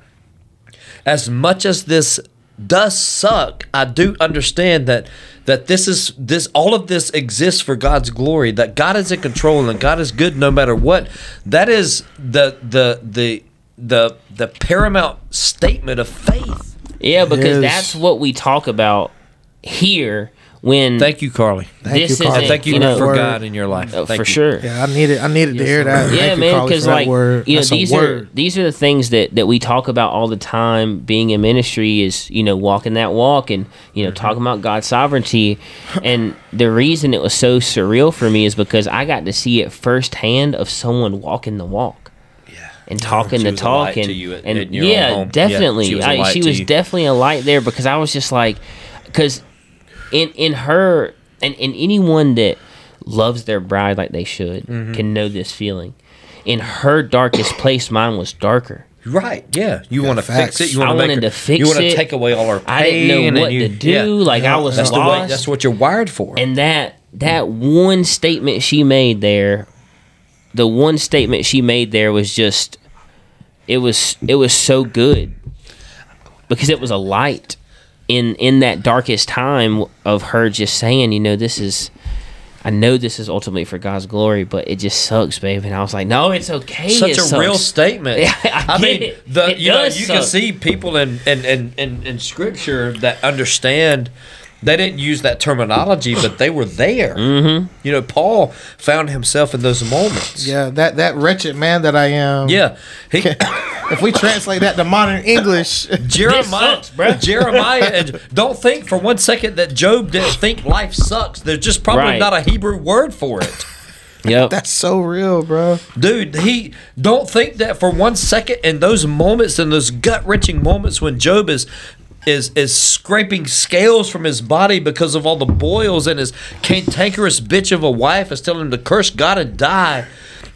as much as this does suck, I do understand that that this is this all of this exists for God's glory. That God is in control and God is good no matter what. That is the the the the the paramount statement of faith. Yeah, because is. that's what we talk about here when Thank you, Carly. Thank this you, Carl. isn't, Thank you, you know, for God in your life. uh, Thank for you. sure. Yeah, I needed. I needed to hear that. Yeah, Thank man, because like word. you know That's these are these are the things that that we talk about all the time. Being in ministry is you know walking that walk and you know talking about God's sovereignty. And the reason it was so surreal for me is because I got to see it firsthand of someone walking the walk. And talking She the was a talk and, at- and in your own yeah, home. Yeah, definitely. she was a I- light she was definitely a light there because I was just like, because in in her and, and anyone that loves their bride like they should Mm-hmm. can know this feeling. In her darkest place, mine was darker. Right. Yeah. You want to fix it. You I want to wanted to fix You want it. to take away all our pain. I didn't know what you- to do. yeah. Like I was That's the lost. way. That's what you're wired for. and that that one statement she made there, the one statement she made there was just, it was it was so good, because it was a light in in that darkest time of her just saying, you know, this is. I know this is ultimately for God's glory, but it just sucks, babe. And I was like, no, it's okay. Such it a sucks. real statement. *laughs* Yeah, I get mean, it. the It you know does you can see people in in, in, in in scripture that understand. They didn't use that terminology, but they were there. Mm-hmm. You know, Paul found himself in those moments. Yeah, that that wretched man that I am. Yeah. He, *coughs* *coughs* If we translate that to modern English, *laughs* Jeremiah, sucks, bruh. *laughs* Jeremiah, and don't think for one second that Job didn't think life sucks. There's just probably Right. not a Hebrew word for it. *laughs* Yep. that's so real, bro. Dude, he don't think that for one second in those moments, in those gut wrenching moments when Job is is is scraping scales from his body because of all the boils, and his cantankerous bitch of a wife is telling him to curse God and die.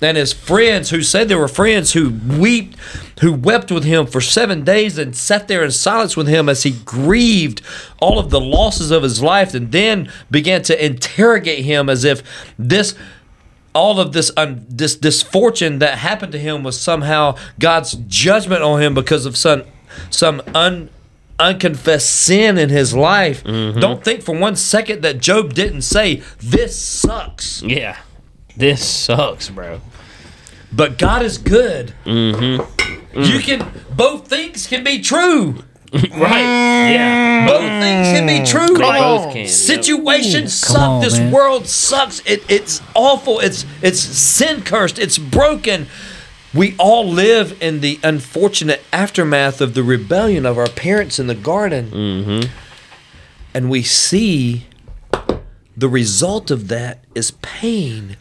And his friends who said they were friends who wept who wept with him for seven days and sat there in silence with him as he grieved all of the losses of his life and then began to interrogate him as if this all of this un, this fortune that happened to him was somehow God's judgment on him because of some some un unconfessed sin in his life. Mm-hmm. Don't think for one second that Job didn't say this sucks. yeah. This sucks, bro. But God is good. Mm-hmm. You can both things can be true. *laughs* Right. Yeah. Both things can be true. They Like, both can. Situations Come suck. on, this man. world sucks. It, it's awful. It's it's sin cursed. It's broken. We all live in the unfortunate aftermath of the rebellion of our parents in the garden, mm-hmm. and we see the result of that is pain,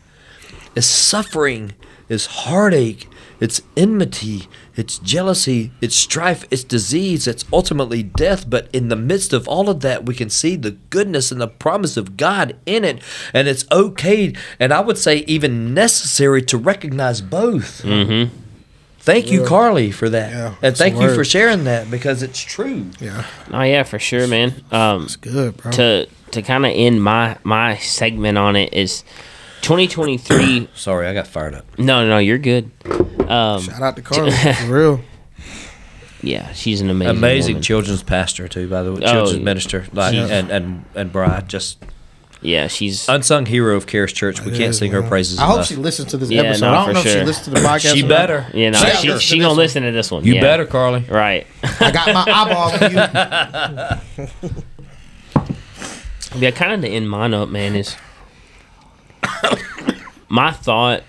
is suffering, is heartache, it's enmity, it's jealousy, it's strife, it's disease, it's ultimately death. But in the midst of all of that, we can see the goodness and the promise of God in it. And it's okay, and I would say even necessary to recognize both. Mm-hmm. Thank you, Carly, for that. Yeah, and thank you for sharing that because it's true. Yeah, Oh yeah, for sure, man. Um, good, bro. to to kind of end my my segment on it is 2023. *coughs* Sorry, I got fired up. no, no, you're good. Um, Shout out to Carly *laughs* for real. yeah, she's an amazing, Amazing woman. children's pastor too, by the way, Oh, children's yeah. minister, like, She's- and and and bride, just Yeah, she's unsung hero of Charis Church. We It can't is, sing her praises. I hope she listens to this Yeah, episode. no, I don't for know if she listens to the podcast. She better. yeah, no, Shout she out she to gonna this listen to this one. You yeah. better, Carly. Right. I got my eyeball on you. *laughs* Yeah, kind of to end mine up, man, is my thought,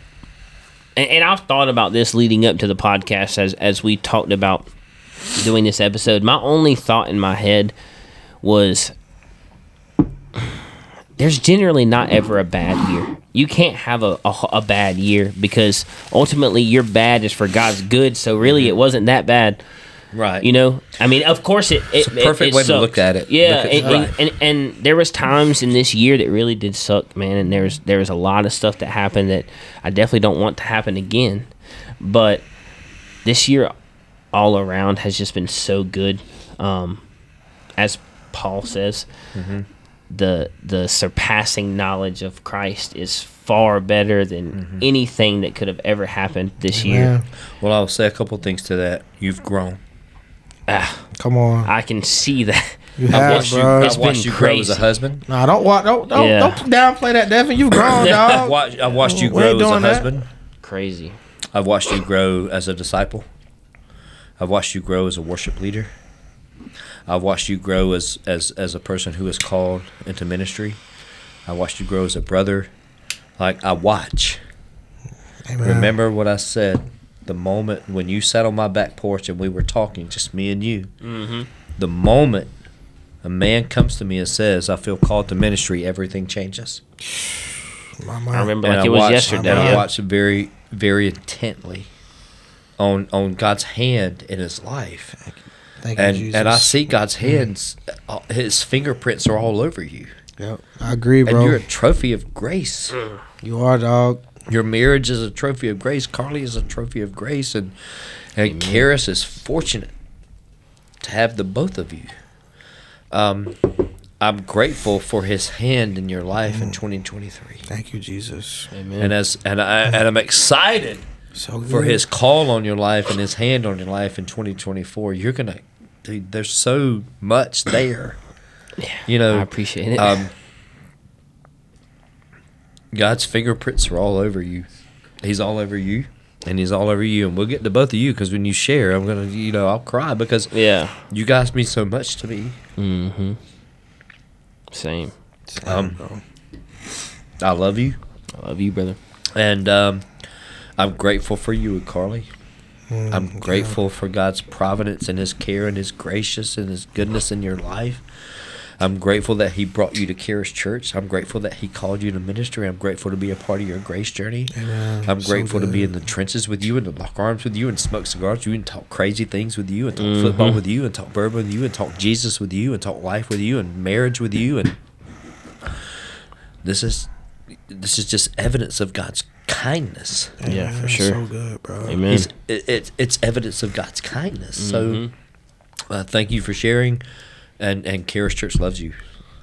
and, and I've thought about this leading up to the podcast as as we talked about doing this episode. My only thought in my head was there's generally not ever a bad year. You can't have a, a, a bad year because ultimately your bad is for God's good. So really, it wasn't that bad. Right. You know, I mean, of course it. it It's a perfect it, it way to look at it. Yeah, at- and, and, right. and, and there was times in this year that really did suck, man. And there was there was a lot of stuff that happened that I definitely don't want to happen again. But this year all around has just been so good. Um, as Paul says, the the surpassing knowledge of Christ is far better than anything that could have ever happened this year. Yeah. Well, I'll say a couple things to that. You've grown. Ah, Come on. I can see that. You I've have, watched you. It's I've watched been you grow as a crazy. husband. Nah, don't wa- don't don't, Yeah. don't downplay that, Devin. You've grown, *laughs* I've dog. watched, I've watched you We grow ain't as a doing that. husband. Crazy. I've watched you grow as a disciple. I've watched you grow as a worship leader. I've watched you grow as, as, as a person who is called into ministry. I watched you grow as a brother. Like I watch. Amen. Remember what I said the moment when you sat on my back porch and we were talking, just me and you. Mm-hmm. The moment a man comes to me and says, I feel called to ministry, everything changes. *sighs* My I remember And like I it was watched- yesterday. And I Yeah. watched very, very intently on on God's hand in his life. Thank you, And Jesus. and I see God's hands, uh, his fingerprints are all over you. Yep. I agree, And bro. you're a trophy of grace. you are, dog. Your marriage is a trophy of grace. Carly is a trophy of grace, and and Charis is fortunate to have the both of you. Um, I'm grateful for His hand in your life in 2023, Thank you, Jesus. Amen. and as and I and I'm excited So for His call on your life and His hand on your life in 2024. You're gonna, dude, there's so much there. Yeah, you know, I appreciate it. um, God's fingerprints are all over you. He's all over you, and He's all over you. And we'll get to both of you because when you share, I'm gonna, you know, I'll cry because yeah. you guys mean so much to me. Mm-hmm. Same. Um, I love you, I love you, brother. and um, I'm grateful for you and Carly. Mm, I'm grateful for God's providence and His care and His gracious and His goodness in your life. I'm grateful that He brought you to Charis Church. I'm grateful that He called you to ministry. I'm grateful to be a part of your grace journey. Amen. I'm So grateful to be in the trenches with you and to lock arms with you and smoke cigars with you and talk crazy things with you and talk football with you and talk bourbon with you and talk Jesus with you and talk life with you and marriage with you and this is this is just evidence of God's kindness. Yeah, for sure. So good, bro. Amen. He's, it, it's it's evidence of God's kindness. So, uh, thank you for sharing, and and Charis Church loves you.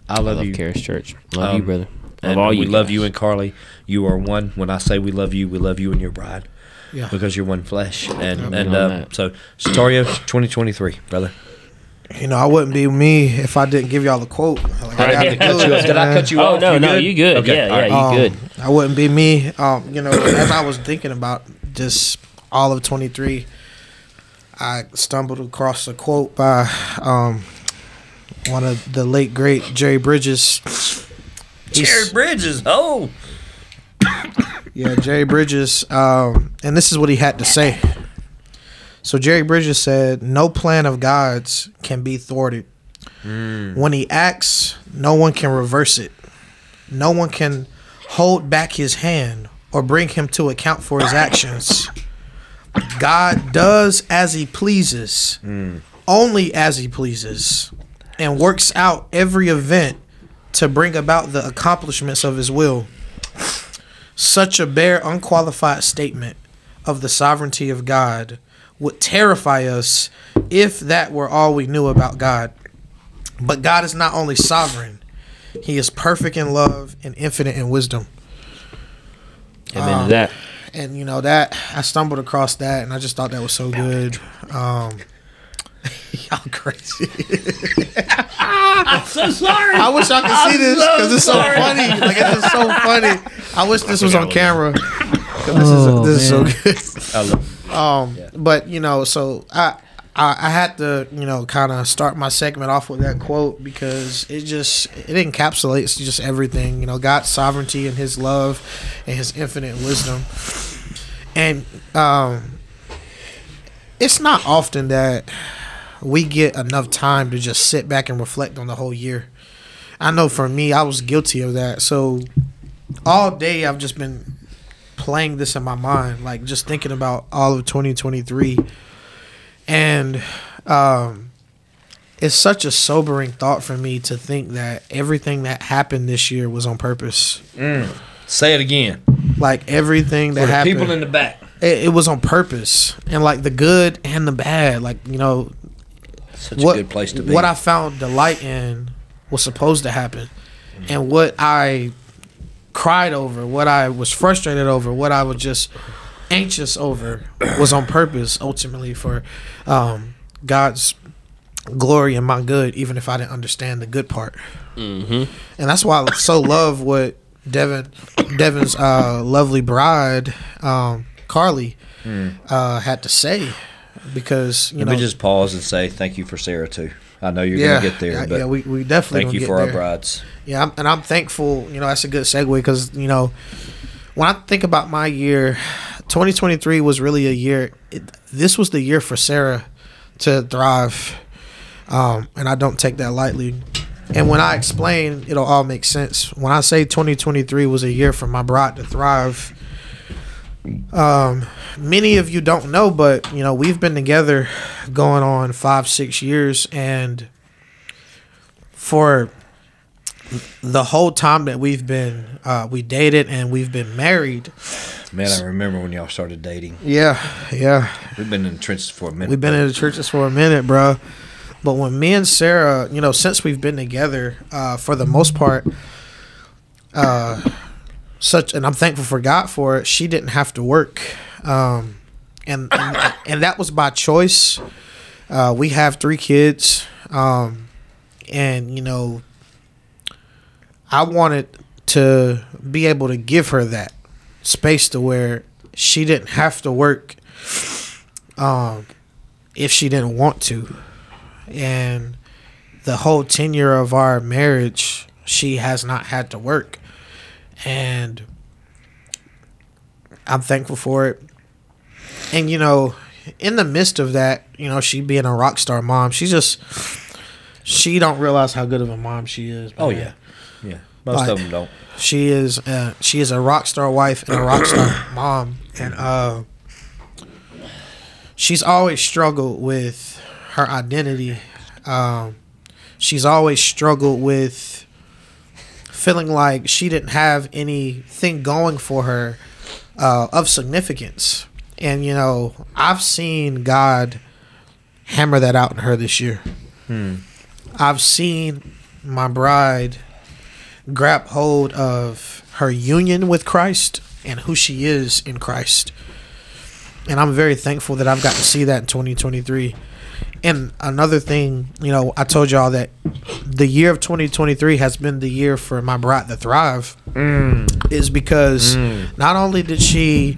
I I love, love you, Charis Church. Love you, Um, brother. Love and all we you. love you and Carly. You are one. When I say we love you, we love you and your bride Yeah. because you're one flesh. And Amen and on uh, so, Stario, 2023, brother. You know, I wouldn't be me if I didn't give y'all the quote. Like, I I did, *laughs* cut you, it, did I cut you Oh off? no, You no, good? you good. Okay, yeah, all right. yeah, you Um, good. I wouldn't be me. Um, you know, as I was thinking about just all of 23, I stumbled across a quote by um, one of the late great Jerry Bridges. Jared Bridges. Oh, Yeah, Jerry Bridges, um, and this is what he had to say. So Jerry Bridges said, "No plan of God's can be thwarted. When He acts, no one can reverse it. No one can hold back His hand or bring Him to account for His actions. God does as He pleases, only as He pleases, and works out every event to bring about the accomplishments of His will." Such a bare, unqualified statement of the sovereignty of God would terrify us if that were all we knew about God. But God is not only sovereign, He is perfect in love and infinite in wisdom. Amen um, that. And you know that I stumbled across that, and I just thought that was so good. Um, *laughs* y'all crazy. I'm so sorry. I wish I could see this because it's so funny. Like it's just so funny. I wish this was on camera. 'Cause *laughs* this Oh, is this is so good. I love. Um, but you know, so I, I I had to you know kind of start my segment off with that quote because it just it encapsulates just everything. You know, God's sovereignty and His love and His infinite wisdom, and um, it's not often that we get enough time to just sit back and reflect on the whole year. I know for me, I was guilty of that. So all day I've just been playing this in my mind, like just thinking about all of 2023. And um, it's such a sobering thought for me to think that everything that happened this year was on purpose. Say it again Like everything that happened. people in the back. it, it was on purpose, and like the good and the bad. Like you know, Such what a good place to be. what I found delight in was supposed to happen, and what I cried over, what I was frustrated over, what I was just anxious over, was on purpose. Ultimately, for um, God's glory and my good, even if I didn't understand the good part. Mm-hmm. And that's why I so love what Devin, Devin's uh, lovely bride, um, Carly, uh, had to say, because you Let know, me just pause and say thank you for Sarah too. I know you're yeah, gonna get there, yeah, but yeah, we, we definitely thank you for our there. brides. Yeah, I'm, and I'm thankful. You know, that's a good segue because you know, when I think about my year, 2023 was really a year. It, this was the year for Sarah to thrive, um, and I don't take that lightly. And when I explain, it'll all make sense. When I say 2023 was a year for my bride to thrive, um, many of you don't know, but you know we've been together going on five, six years, and for the whole time that we've been uh, we dated and we've been married. Man, I remember when y'all started dating. Yeah, yeah. We've been in the trenches for a minute. We've been in the trenches for a minute, bro. But when me and Sarah, you know, since we've been together, uh, for the most part, uh, such, and I'm thankful for God for it. She didn't have to work, um, and, and and that was by choice. Uh, we have three kids, um, and you know, I wanted to be able to give her that space to where she didn't have to work um, if she didn't want to. And the whole tenure of our marriage, she has not had to work. And I'm thankful for it. And, you know, in the midst of that, you know, she being a rock star mom, she just, she don't realize how good of a mom she is. Oh yeah, yeah. Most Like- of them don't. She is uh, she is a rock star wife and a rock star *coughs* mom, and uh, she's always struggled with her identity. Um, she's always struggled with feeling like she didn't have anything going for her uh, of significance. And you know, I've seen God hammer that out in her this year. I've seen my bride grab hold of her union with Christ and who she is in Christ. And I'm very thankful that I've got to see that in 2023. And another thing, you know, I told y'all that the year of 2023 has been the year for my bride to thrive. Is because not only did she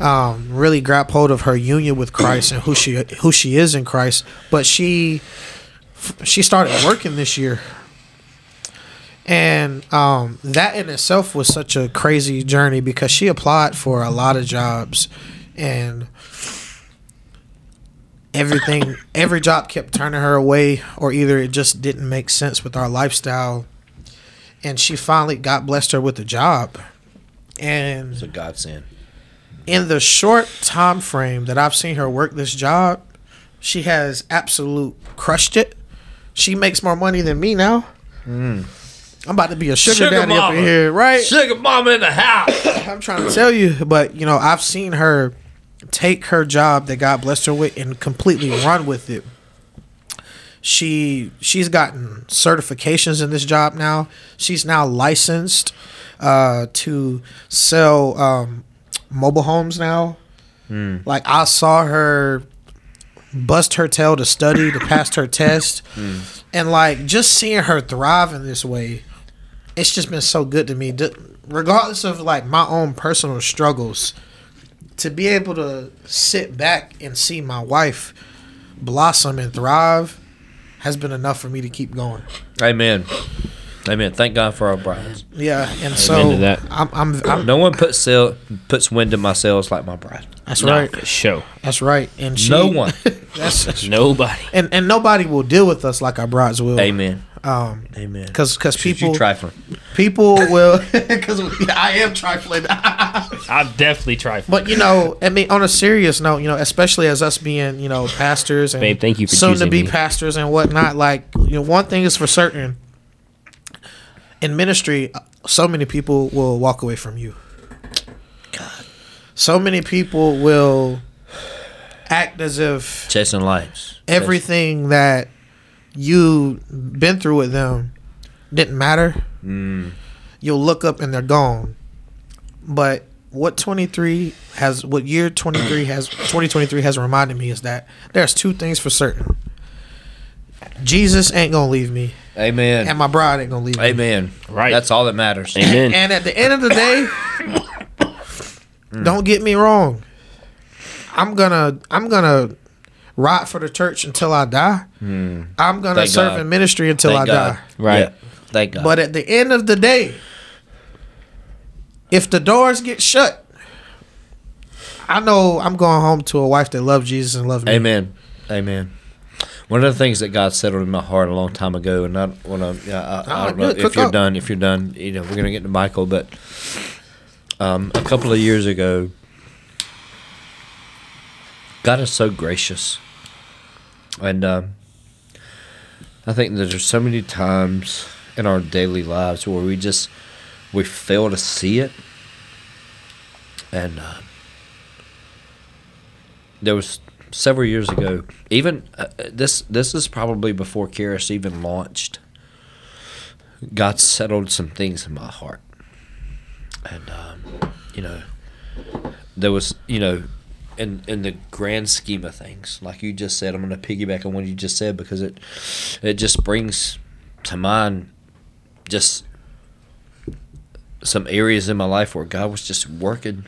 um, really grab hold of her union with Christ and who she who she is in Christ, but she she started working this year. And um, that in itself was such a crazy journey because she applied for a lot of jobs. And everything every job kept turning her away or either it just didn't make sense with our lifestyle and she finally got blessed her with a job and It's a godsend. in the short time frame that I've seen her work this job, she has absolute crushed it. She makes more money than me now. Mm. I'm about to be a sugar, Sugar daddy up in here, right? Sugar mama in the house. *coughs* I'm trying to tell you, but you know, I've seen her take her job that God blessed her with and completely run with it. She she's gotten certifications in this job now. She's now licensed uh, to sell um, mobile homes now. Like I saw her bust her tail to study to pass her test, *laughs* and like just seeing her thrive in this way, it's just been so good to me. D- Regardless of like my own personal struggles, to be able to sit back and see my wife blossom and thrive has been enough for me to keep going. Amen. Amen. Thank God for our brides. Yeah, and so that. I'm, I'm, I'm No one puts sail, puts wind in my sails like my bride. that's No, right, Show. that's right, and she, No one. that's, *laughs* that's Nobody. and and nobody will deal with us like our brides will. Amen. Um, Amen. because because people trifling. people *laughs* will *laughs* because I am trifling. *laughs* I've definitely trifling. But you know, I mean, on a serious note, you know, especially as us being, you know, pastors and Babe, thank you for soon to be me. pastors and whatnot. Like, you know, one thing is for certain: in ministry, so many people will walk away from you. God. So many people will act as if Chasing lights. everything that you been through with them didn't matter. Mm. You'll look up and they're gone. But what 23 has what year 23 has 2023 has reminded me is that there's two things for certain. Jesus ain't going to leave me Amen. and my bride ain't going to leave me. Amen. Right. That's all that matters. Amen. *laughs* And at the end of the day, don't get me wrong. I'm gonna I'm gonna ride for the church until I die. I'm gonna Thank serve God. in ministry until Thank I God. die. Right. Yeah. Thank God. But at the end of the day, if the doors get shut, I know I'm going home to a wife that loves Jesus and loves me. Amen. Amen. One of the things that God settled in my heart a long time ago, and I want to, I, I, I Ah, don't know if you're up. done. If you're done, you know, we're gonna get to Michael, but um, a couple of years ago, God is so gracious, and um, I think there's so many times in our daily lives where we just we fail to see it, and. Uh, there was several years ago. Even uh, this this is probably before Charis even launched. God settled some things in my heart, and um, you know, there was you know, in in the grand scheme of things, like you just said, I'm going to piggyback on what you just said because it it just brings to mind just some areas in my life where God was just working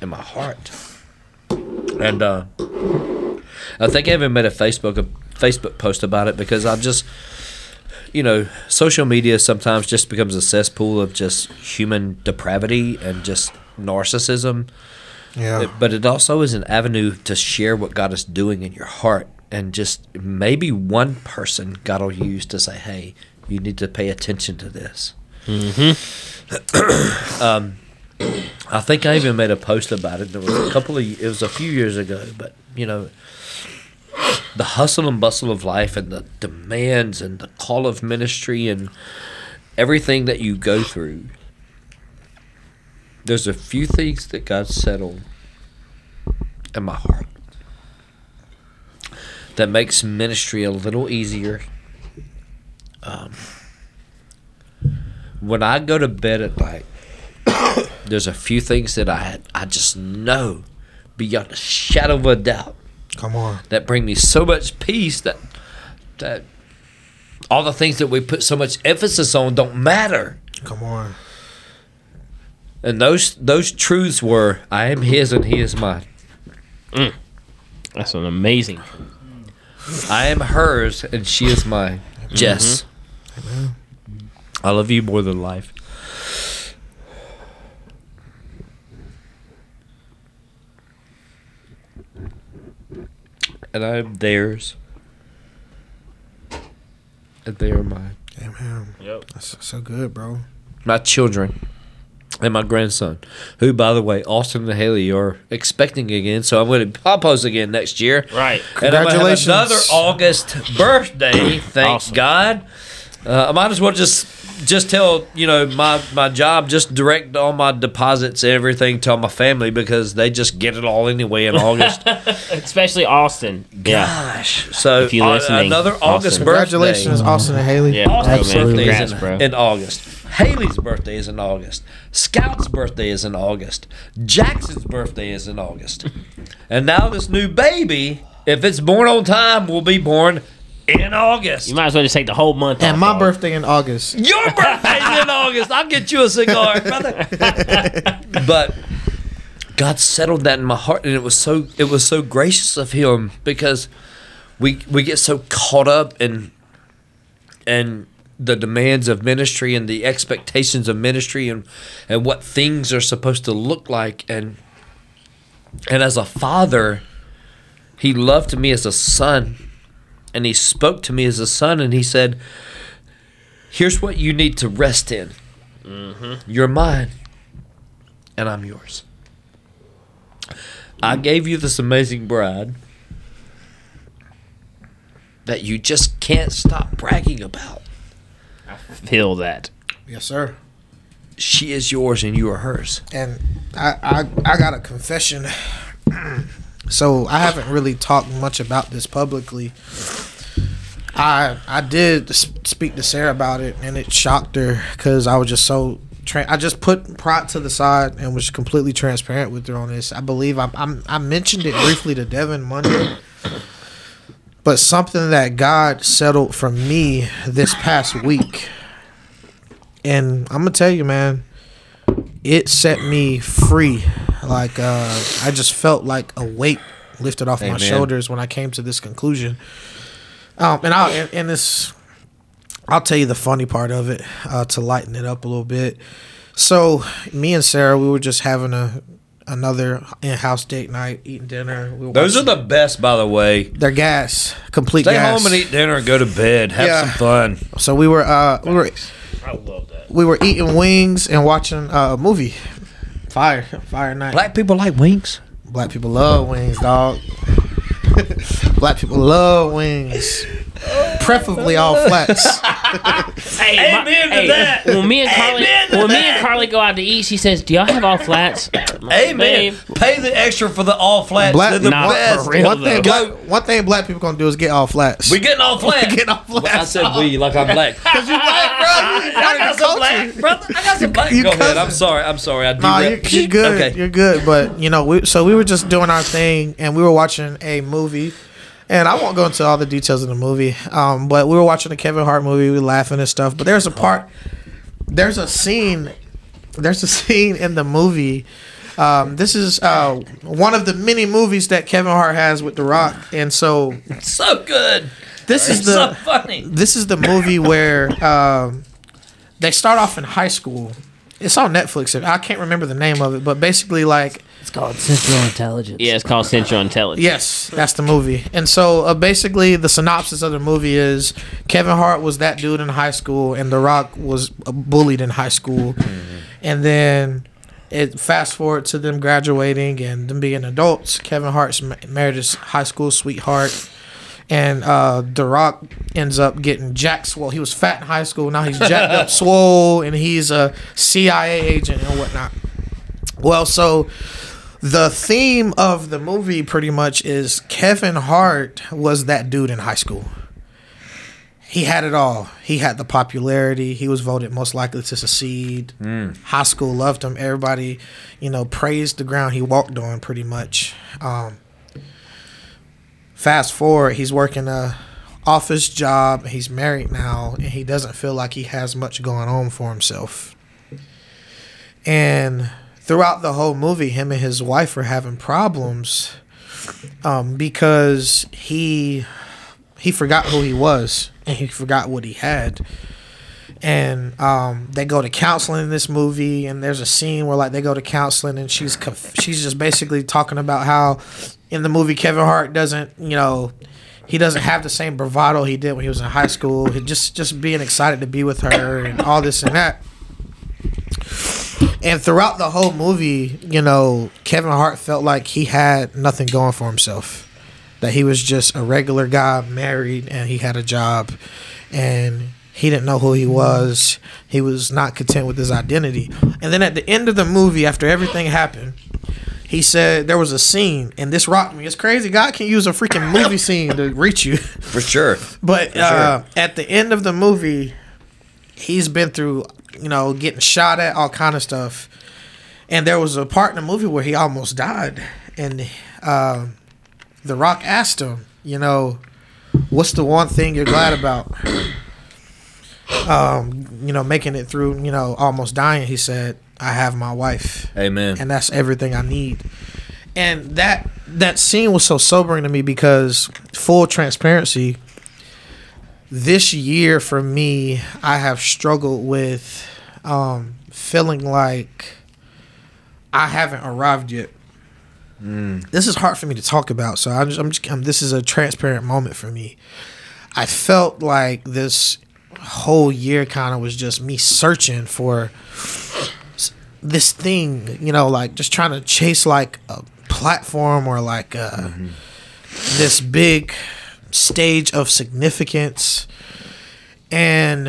in my heart. And uh, I think I even made a Facebook a Facebook post about it because I'm just, you know, social media sometimes just becomes a cesspool of just human depravity and just narcissism. Yeah. It- but it also is an avenue to share what God is doing in your heart, and just maybe one person God will use to say, "Hey, you need to pay attention to this." Hmm. *clears throat* um, I think I even made a post about it. There was a couple of, it was a few years ago, but you know, the hustle and bustle of life and the demands and the call of ministry and everything that you go through. There's a few things that God settled in my heart that makes ministry a little easier. Um, when I go to bed at night, *coughs* there's a few things that I I just know beyond a shadow of a doubt Come on. that bring me so much peace that that all the things that we put so much emphasis on don't matter. Come on. And those those truths were I am his and he is mine. Mm. That's an amazing. I am hers and she is mine. Mm-hmm. Jess. I love you more than life. And I am theirs. And they are mine. Amen. Yep. That's so good, bro. My children and my grandson, who, by the way, Austin and Haley are expecting again. So I'm going to propose again next year. Right. And I'm have Congratulations. another August birthday. *clears throat* Thank Awesome. God. Uh, I might as well just just tell you know my my job just direct all my deposits and everything to my family because they just get it all anyway in August. *laughs* Especially Austin. Yeah. Gosh, so If you're uh, listening, another August Austin. birthday. Congratulations, Austin and Haley. Yeah. Austin's man. Congrats, in, bro. in August. Haley's birthday is in August. Scout's birthday is in August. Jackson's birthday is in August. and now this new baby, if it's born on time, will be born in August. You might as well just take the whole month And off, my dog. birthday in August. Your birthday's in August. I'll get you a cigar, *laughs* brother. but God settled that in my heart, and it was so it was so gracious of Him because we we get so caught up in and the demands of ministry and the expectations of ministry and and what things are supposed to look like. And and as a father he loved me as a son and he spoke to me as a son and he said here's what you need to rest in. Mm-hmm. You're mine and i'm yours. I gave you this amazing bride that you just can't stop bragging about Feel that. Yes, sir. she is yours and you are hers. and I, I I got a confession. *clears throat* so I haven't really talked much about this publicly. I I did speak to Sarah about it, and it shocked her because I was just so. Tra- I just put pride to the side and was completely transparent with her on this. I believe I I'm, I mentioned it briefly to Devin Monday, but something that God settled for me this past week, and I'm gonna tell you, man, it set me free. Like uh, I just felt like a weight lifted off my shoulders when I came to this conclusion. Um, and I'll and, and this, I'll tell you the funny part of it uh, to lighten it up a little bit. So me and Sarah, we were just having a another in-house date night, eating dinner. We were Those are watching- the best, by the way. they're gas, complete Stay gas. home and eat dinner and go to bed. Have Yeah. some fun. So we were uh, we were I love that. we were eating wings and watching uh, a movie. Fire, fire night. Black people like wings. Black people love wings, dog. *laughs* Black people love wings. *laughs* Preferably all *laughs* flats. Hey, my- Amen to hey, that. When me and Carly, Amen to when me that. and Carly go out to eat, she says, "Do y'all have all flats?" *coughs* Amen. "Babe, Pay the extra for the all flats. Black- They're the Nah, best. for real, one thing, black, one thing black people gonna do is get all flats. We getting all *laughs* flats. getting all Well, I said we like I'm black. Cause you black, bro. I got some black, brother. I got some black. You Go ahead. I'm cousin. sorry. I'm sorry. I Nah, derail- you're, you're good. Okay. You're good. But you know, we so we were just doing our thing, and we were watching a movie. And I won't go into all the details of the movie, um, but we were watching a Kevin Hart movie. We were laughing and stuff. But there's a part, there's a scene, there's a *laughs* scene in the movie. Um, this is uh, one of the many movies that Kevin Hart has with The Rock, and so so good. this is It's so the funny. this is the movie where um, they start off in high school. It's on Netflix. I can't remember the name of it, but basically, like, It's called Central Intelligence. Yeah, it's called Central Intelligence. yes, that's the movie. And so, uh, basically, the synopsis of the movie is Kevin Hart was that dude in high school, and The Rock was uh, bullied in high school. And then it fast forward to them graduating and them being adults. Kevin Hart's ma- married his high school sweetheart. And uh, The Rock ends up getting jacked swole. He was fat in high school. Now he's jacked up *laughs* swole, and he's a CIA agent and whatnot. Well, so the theme of the movie pretty much is Kevin Hart was that dude in high school. He had it all. He had the popularity. He was voted most likely to succeed. High school loved him. Everybody, you know, praised the ground he walked on pretty much. Um, fast forward, he's working a office job. He's married now, and he doesn't feel like he has much going on for himself. And throughout the whole movie, him and his wife are having problems um, because he he forgot who he was and he forgot what he had. And um, they go to counseling in this movie, and there's a scene where like they go to counseling, and she's conf- she's just basically talking about how in the movie Kevin Hart doesn't you know he doesn't have the same bravado he did when he was in high school. He just just being excited to be with her and all this and that. And throughout the whole movie, you know, Kevin Hart felt like he had nothing going for himself. That he was just a regular guy, married, and he had a job, and he didn't know who he was. He was not content with his identity. And then at the end of the movie, after everything happened, he said there was a scene, and this rocked me. It's crazy. God can use a freaking movie scene to reach you. For sure. *laughs* But uh, at the end of the movie, he's been through, you know, getting shot at, all kind of stuff. And there was a part in the movie where he almost died, and uh, The Rock asked him, you know, what's the one thing you're glad about? *coughs* Um, you know, making it through, you know, almost dying. He said, "I have my wife." Amen. and that's everything I need. And that that scene was so sobering to me because full transparency, this year for me, I have struggled with um, feeling like I haven't arrived yet. This is hard for me to talk about, so I'm just, I'm just I'm, this is a transparent moment for me. I felt like this whole year kind of was just me searching for this thing, you know, like just trying to chase like a platform or like uh this big stage of significance. And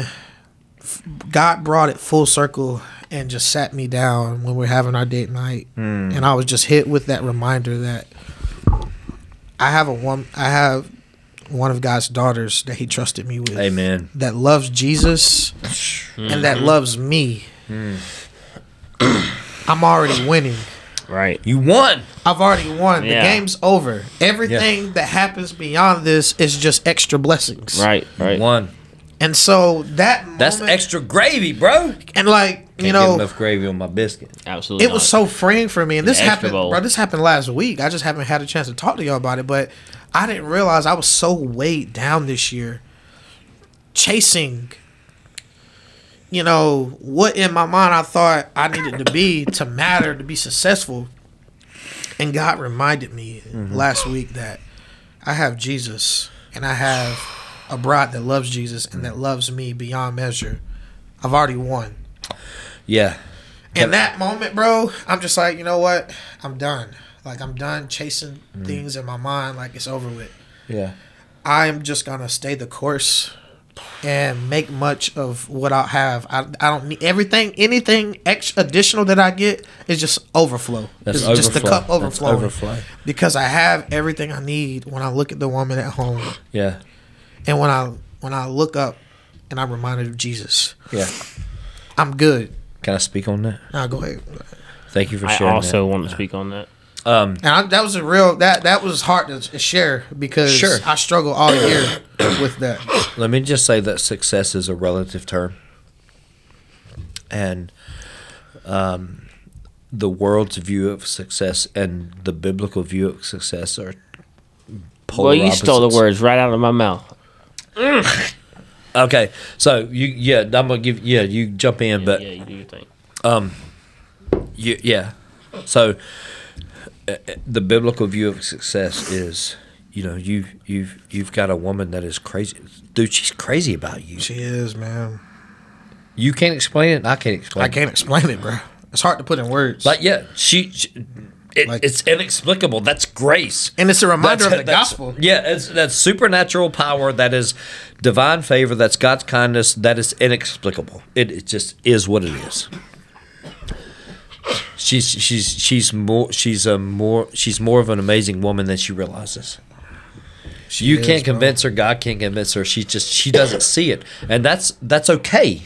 f- God brought it full circle and just sat me down when we are having our date night, hmm. and I was just hit with that reminder that I have a one. I have one of God's daughters that He trusted me with. Amen. That loves Jesus and that hmm. loves me. Hmm. I'm already winning. Right. You won. I've already won. Yeah. The game's over. Everything that happens beyond this is just extra blessings. Right. You Right. won. And so that That's moment- extra gravy, bro. And like Can't you get know, enough gravy on my biscuit. Absolutely. it was so freeing for me. And this happened, bowl. bro. This happened last week. I just haven't had a chance to talk to y'all about it. But I didn't realize I was so weighed down this year, chasing. You know what in my mind I thought I needed to be to matter to be successful, and God reminded me mm-hmm. last week that I have Jesus and I have a bride that loves Jesus and that loves me beyond measure. I've already won. Yeah. In that moment, bro, I'm just like, you know what? I'm done. Like I'm done chasing mm. things in my mind. Like it's over with. Yeah. I'm just gonna stay the course and make much of what I have. I, I don't need everything. Anything extra additional that I get is just overflow. That's overflow. just the cup That's overflowing. overflow. Because I have everything I need when I look at the woman at home, Yeah. and when I when I look up, and I'm reminded of Jesus. Yeah. I'm good. Can I speak on that? Now go ahead. Thank you for I sharing. I also want to speak on that. That. Um. And I, that was a real that that was hard to share because Sure. I struggle all year *coughs* with that. Let me just say that success is a relative term, and um, the world's view of success and the biblical view of success are. Polar well, you stole the words right out of my mouth. Okay, so you yeah, I'm gonna give yeah you jump in, but yeah, you do your thing. Um, you, yeah. So, Uh, uh, the biblical view of success is, you know, you you've you've got a woman that is crazy, dude. She's crazy about you. She is, man. You can't explain it. I can't explain. It. I can't explain it, bro. It's hard to put in words. Like, yeah, she. she it, Like- it's inexplicable. That's grace. and it's a reminder That's- of the gospel. Yeah, it's that's supernatural power. That is divine favor. That's God's kindness. That is inexplicable. It, it just is what it is. She's she's she's more she's a more she's more of an amazing woman than she realizes. you is, can't bro. convince her. God can't convince her. She just she doesn't see it, and that's that's okay.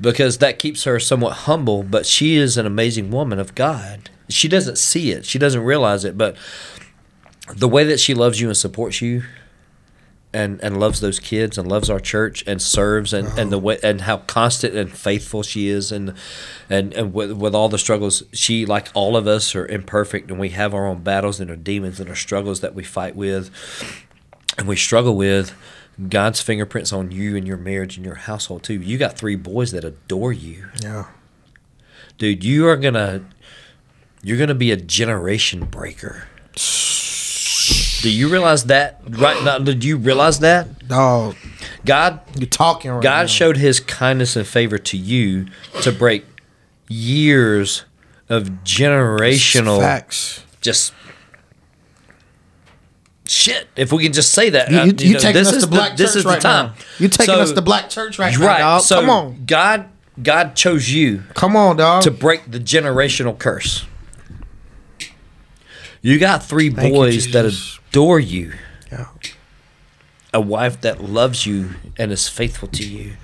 Because that keeps her somewhat humble, but she is an amazing woman of God. She doesn't see it. She doesn't realize it, but the way that she loves you and supports you and and loves those kids and loves our church and serves and, and the uh-huh. way and how constant and faithful she is and and and with, with all the struggles she like all of us are imperfect and we have our own battles and our demons and our struggles that we fight with and we struggle with God's fingerprints on you and your marriage and your household too. You got three boys that adore you. Yeah. Dude, you are gonna you're gonna be a generation breaker. *sighs* *sighs* Do you realize that right now? Did you realize that Dog, God you're talking right God now. showed His kindness and favor to you to break years of generational facts. just shit. If we can just say that, You, uh, you, you know, taking this us is to black the, this church is right the time. now. You taking So- us to black church right, right? now, dog. So Come on, God God chose you come on, dog. to break the generational curse. You got three Thank you, boys that adore you, yeah. a wife that loves you and is faithful to you.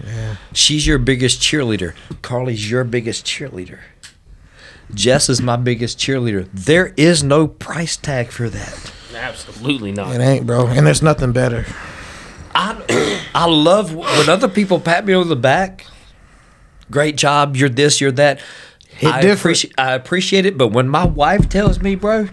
She's your biggest cheerleader. Carly's your biggest cheerleader. Jess is my biggest cheerleader. There is no price tag for that. Absolutely not. It ain't, bro. And there's nothing better. I, I love when other people pat me on the back. Great job. You're this. You're that. Hit I different. appreciate. I appreciate it. But when my wife tells me, bro,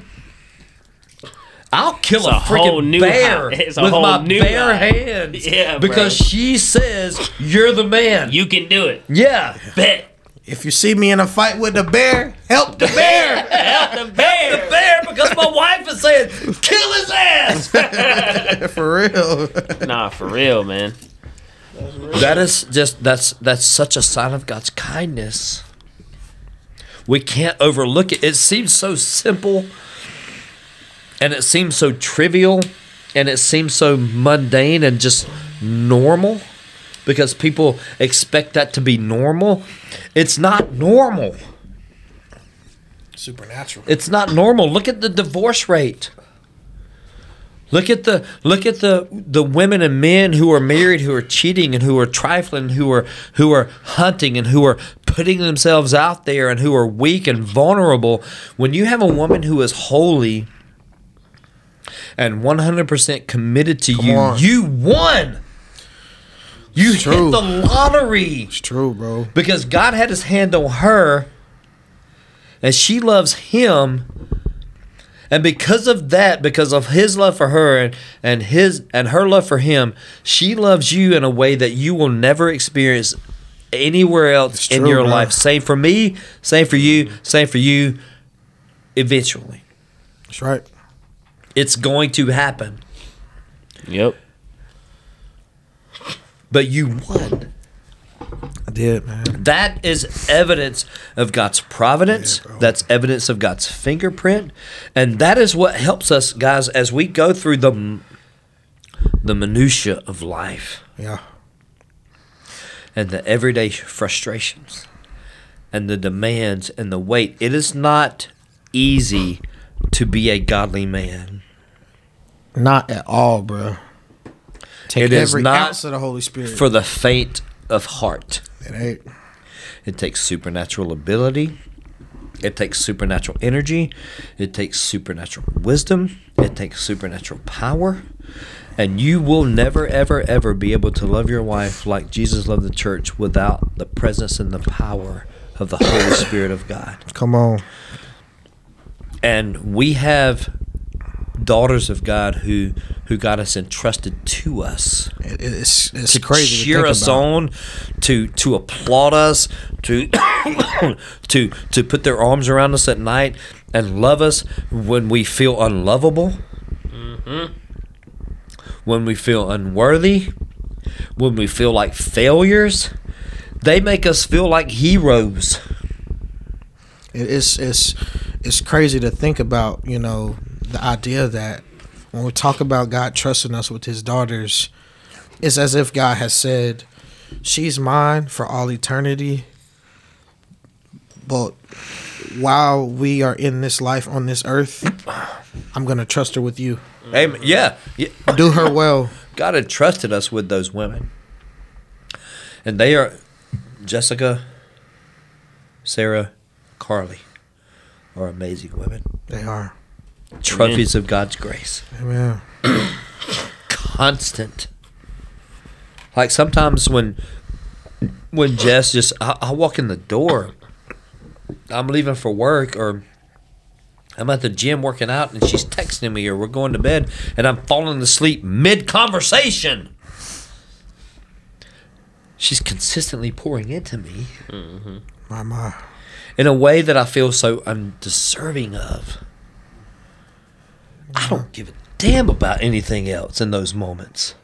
I'll kill It's a, a whole freaking new bear *laughs* a with whole my new bare high. hands. *laughs* Yeah, because bro. she says you're the man. You can do it. yeah. Bet. If you see me in a fight with the bear, help the *laughs* bear. Help the bear. The bear because my wife is saying kill his ass. For real. Nah, for real, man. That is just that's that's such a sign of God's kindness. We can't overlook it. It seems so simple and it seems so trivial and it seems so mundane and just normal. because people expect that to be normal. It's not normal. Supernatural. It's not normal. Look at the divorce rate. Look at the look at the the women and men who are married who are cheating and who are trifling who are who are hunting and who are putting themselves out there and who are weak and vulnerable when you have a woman who is holy and 100% committed to you on. you won you It's hit true. the lottery It's true, bro. because God had his hand on her and she loves him and because of that because of his love for her and, and his and her love for him she loves you in a way that you will never experience anywhere else It's in your bro. life same for me same for you same for you eventually That's right. It's going to happen Yep. but you won I did, man. That is evidence of God's providence. That's evidence of God's fingerprint, and that is what helps us, guys, as we go through the the minutia of life Yeah. and the everyday frustrations and the demands and the weight. It is not easy to be a godly man. Not at all, bro. Take It is every not ounce of the Holy Spirit. For the faint of heart. it ain't. It takes supernatural ability. It takes supernatural energy. It takes supernatural wisdom. It takes supernatural power. And you will never, ever, ever be able to love your wife like Jesus loved the church without the presence and the power of the Holy Spirit of God. Come on. And we have daughters of God who who God has entrusted to us It, it's it's to crazy. cheer to us on, to to applaud us, to *coughs* to to put their arms around us at night and love us when we feel unlovable, mm-hmm. when we feel unworthy, when we feel like failures. They make us feel like heroes. It's it's it's crazy to think about. You know, the idea that when we talk about God trusting us with His daughters, it's as if God has said, "She's mine for all eternity." But while we are in this life on this earth, I'm gonna trust her with you. Amen. Yeah, yeah. Do her *laughs* well. God had trusted us with those women. And they are Jessica, Sarah, Carly are amazing women. They are. Trophies of God's grace. Amen. *coughs* Constant. Like sometimes when when Jess just I, I walk in the door, I'm leaving for work or I'm at the gym working out and she's texting me or we're going to bed and I'm falling asleep mid conversation. She's consistently pouring into me mm-hmm. My my. in a way that I feel so undeserving of. I don't give a damn about anything else in those moments.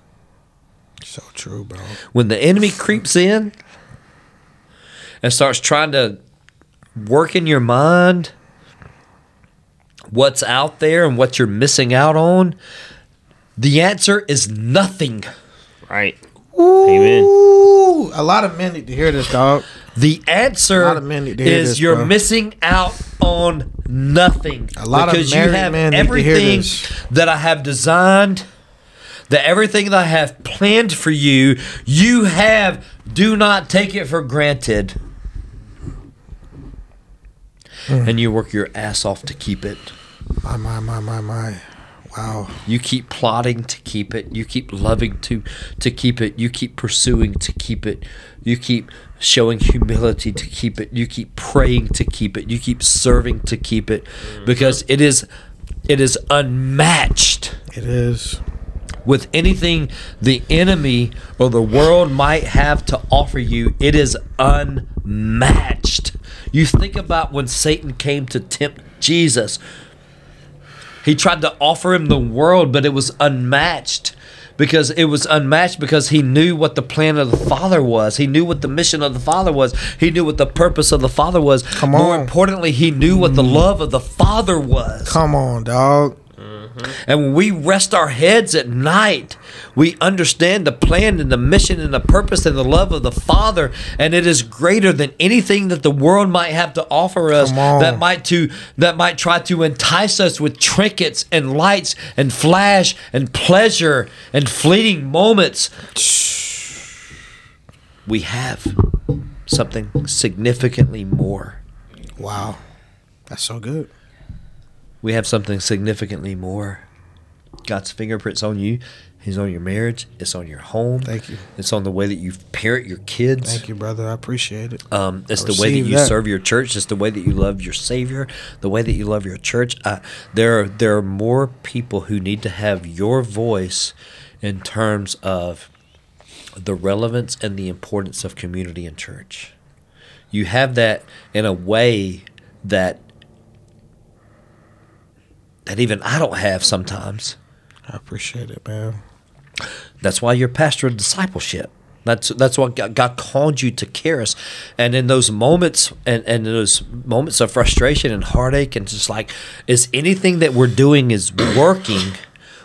So true, bro. When the enemy creeps in and starts trying to work in your mind what's out there and what you're missing out on, the answer is nothing. Right. Amen. A lot of men need to hear this, dog. The answer A lot of men need to hear is this, you're bro. missing out on nothing. A lot of because you have men need to hear everything that I have designed, that everything that I have planned for you, you have. Do not take it for granted. Hmm. And you work your ass off to keep it. My my my my my. Wow. You keep plotting to keep it. You keep loving to to keep it. You keep pursuing to keep it. You keep showing humility to keep it. You keep praying to keep it. You keep serving to keep it mm-hmm. because it is it is unmatched It is. with anything the enemy or the world might have to offer you. It is unmatched. You think about when Satan came to tempt Jesus. He tried to offer him the world, but it was unmatched. Because it was unmatched because he knew what the plan of the Father was. He knew what the mission of the Father was. He knew what the purpose of the Father was. Come on. More importantly, he knew what the mm. love of the Father was. Come on, dog. And when we rest our heads at night, we understand the plan and the mission and the purpose and the love of the Father, and it is greater than anything that the world might have to offer us that might to that might try to entice us with trinkets and lights and flash and pleasure and fleeting moments. We have something significantly more. Wow, that's so good. We have something significantly more. God's fingerprints on you. He's on your marriage. It's on your home. Thank you. It's on the way that you parent your kids. Thank you, brother. I appreciate it. Um, it's I the way that you that. serve your church. It's the way that you love your Savior. The way that you love your church. Uh, there, are, there are more people who need to have your voice in terms of the relevance and the importance of community and church. You have that in a way that that even I don't have sometimes. I appreciate it, man. That's why you're pastor of discipleship. That's that's what God, called you to Charis. And in those moments and, and those moments of frustration and heartache and just like is anything that we're doing is working,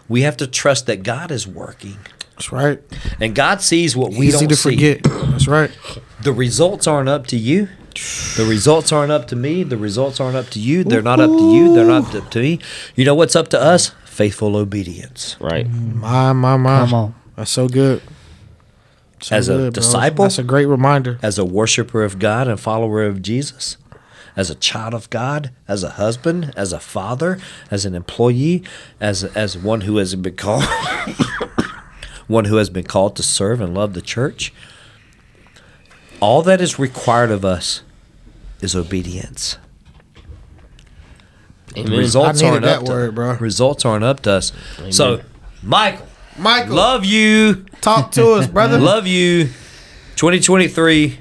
we have to trust that God is working. That's right. And God sees what we Easy don't to see. forget. That's right. The results aren't up to you. The results aren't up to me. The results aren't up to you. They're not up to you. They're not up to me. You know what's up to us? Faithful obedience. Right. Mm, my, my, my. Come on. That's so good. So As a good, bro. disciple? That's a great reminder. as a worshiper of God and follower of Jesus, as a child of God, as a husband, as a father, as an employee, as as one who has been called *coughs* one who has been called to serve and love the church. All that is required of us is obedience. Amen. Results I aren't that up to, word, bro. Results aren't up to us. So, Michael, Michael, love you. talk to us, *laughs* brother. Love you. 2023.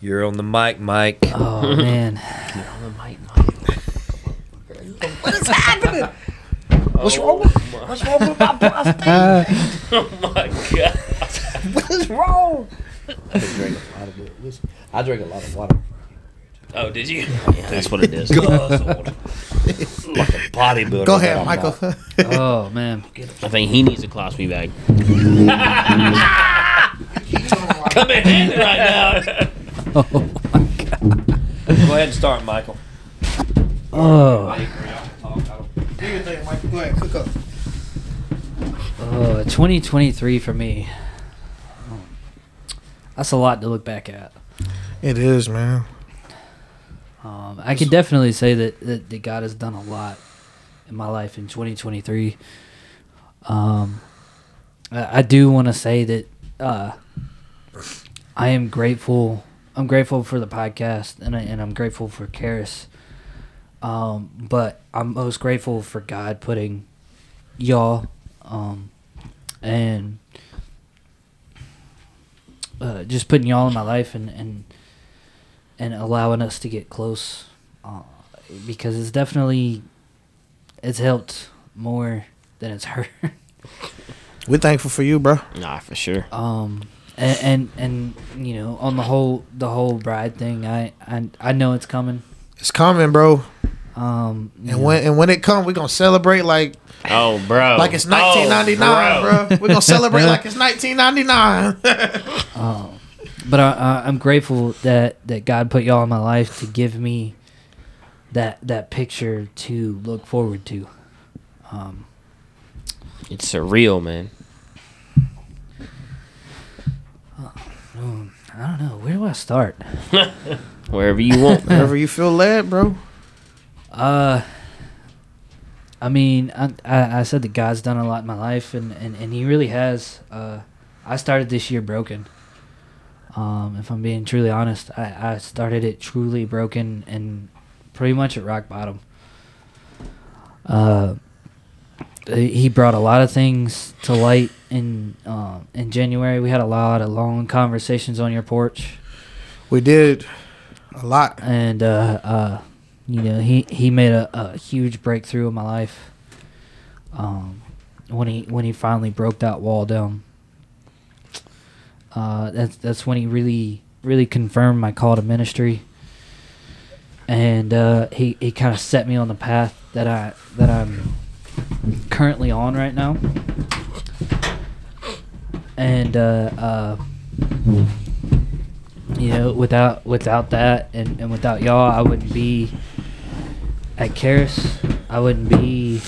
You're on the mic, Mike. Oh man. You're on the mic, Mike. What's wrong with What's wrong with my *laughs* prostate? Oh my god. *laughs* what is wrong? I drink a lot of it. Listen, I drink a lot of water. Oh, did you? Yeah, that's what it is. Guzzled. like a bodybuilder. Go ahead, Michael. Oh man. I think he needs a colostomy bag. Come in handy right now. *laughs* oh my god. Go ahead and start, Michael. Oh. Do your thing, Michael. Go ahead, cook up. Oh, 2023 for me. That's a lot to look back at. It is, man. Um, I can definitely say that, that, that God has done a lot in my life in 2023. Um, I, I do want to say that uh, I am grateful. I'm grateful for the podcast, and I, and I'm grateful for Charis. Um, but I'm most grateful for God putting y'all um, and uh, just putting y'all in my life and, and and allowing us to get close uh, because it's definitely it's helped more than it's *laughs* hurt. We're thankful for you, bro. Nah, for sure. um, and, and and you know on the whole the whole bride thing, I I, I know it's coming. It's coming, bro. Um, you And know, when and when it comes, we're gonna celebrate like Oh, bro. like it's Oh, 1999, bro. We're gonna celebrate like it's 1999. *laughs* but I, I, I'm grateful that that God put y'all in my life to give me that that picture to look forward to. Um, It's surreal, man. I don't know where do I start. *laughs* Wherever you want. Wherever you feel led, bro. Uh, I mean, I, I I said that God's done a lot in my life, and, and, and He really has. Uh, I started this year broken. Um, if I'm being truly honest, I, I started it truly broken and pretty much at rock bottom. Uh, he brought a lot of things to light in uh, in January. We had a lot of long conversations on your porch We did a lot. and uh, uh, you know he, he made a, a huge breakthrough in my life um, when he when he finally broke that wall down. Uh, that's that's when he really really confirmed my call to ministry, and uh, he he kind of set me on the path that I that I'm currently on right now. And uh, uh, you know, without without that and, and without y'all, I wouldn't be at Charis. I wouldn't be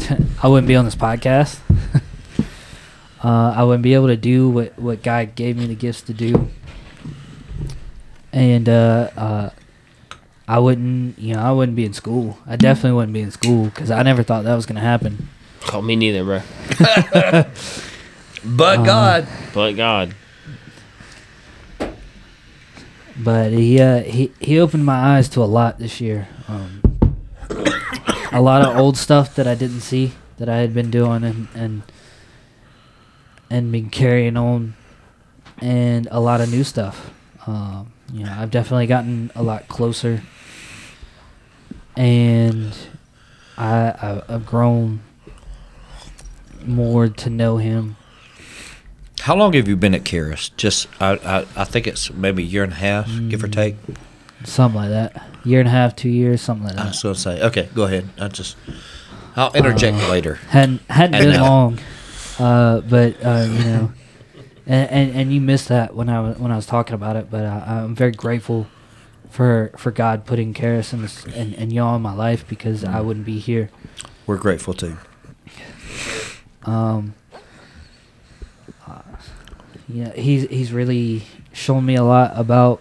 *laughs* I wouldn't be on this podcast. *laughs* uh, I wouldn't be able to do what, what God gave me the gifts to do. And uh, uh, I wouldn't, you know, I wouldn't be in school. I definitely wouldn't be in school because I never thought that was going to happen. Oh, me neither, bro. *laughs* But Uh, God, But God. But he uh, he he opened my eyes to a lot this year. Um, a lot of old stuff that I didn't see that I had been doing and and and been carrying on, and a lot of new stuff. Um, you know, I've definitely gotten a lot closer, and I I- I've grown more to know him. how long have you been at Charis? Just, I, I, I think it's maybe a year and a half, give or Mm. take. Something like that. Year and a half, two years, something like that. I was gonna say, okay, go ahead. I just, I'll interject Uh, later. hadn't hadn't been long, uh, but uh, you know, *laughs* and, and and you missed that when I was when I was talking about it. But I, I'm very grateful for for God putting Charis and, this- and and y'all in my life because I wouldn't be here. We're grateful too. Um, uh, yeah, he's he's really shown me a lot about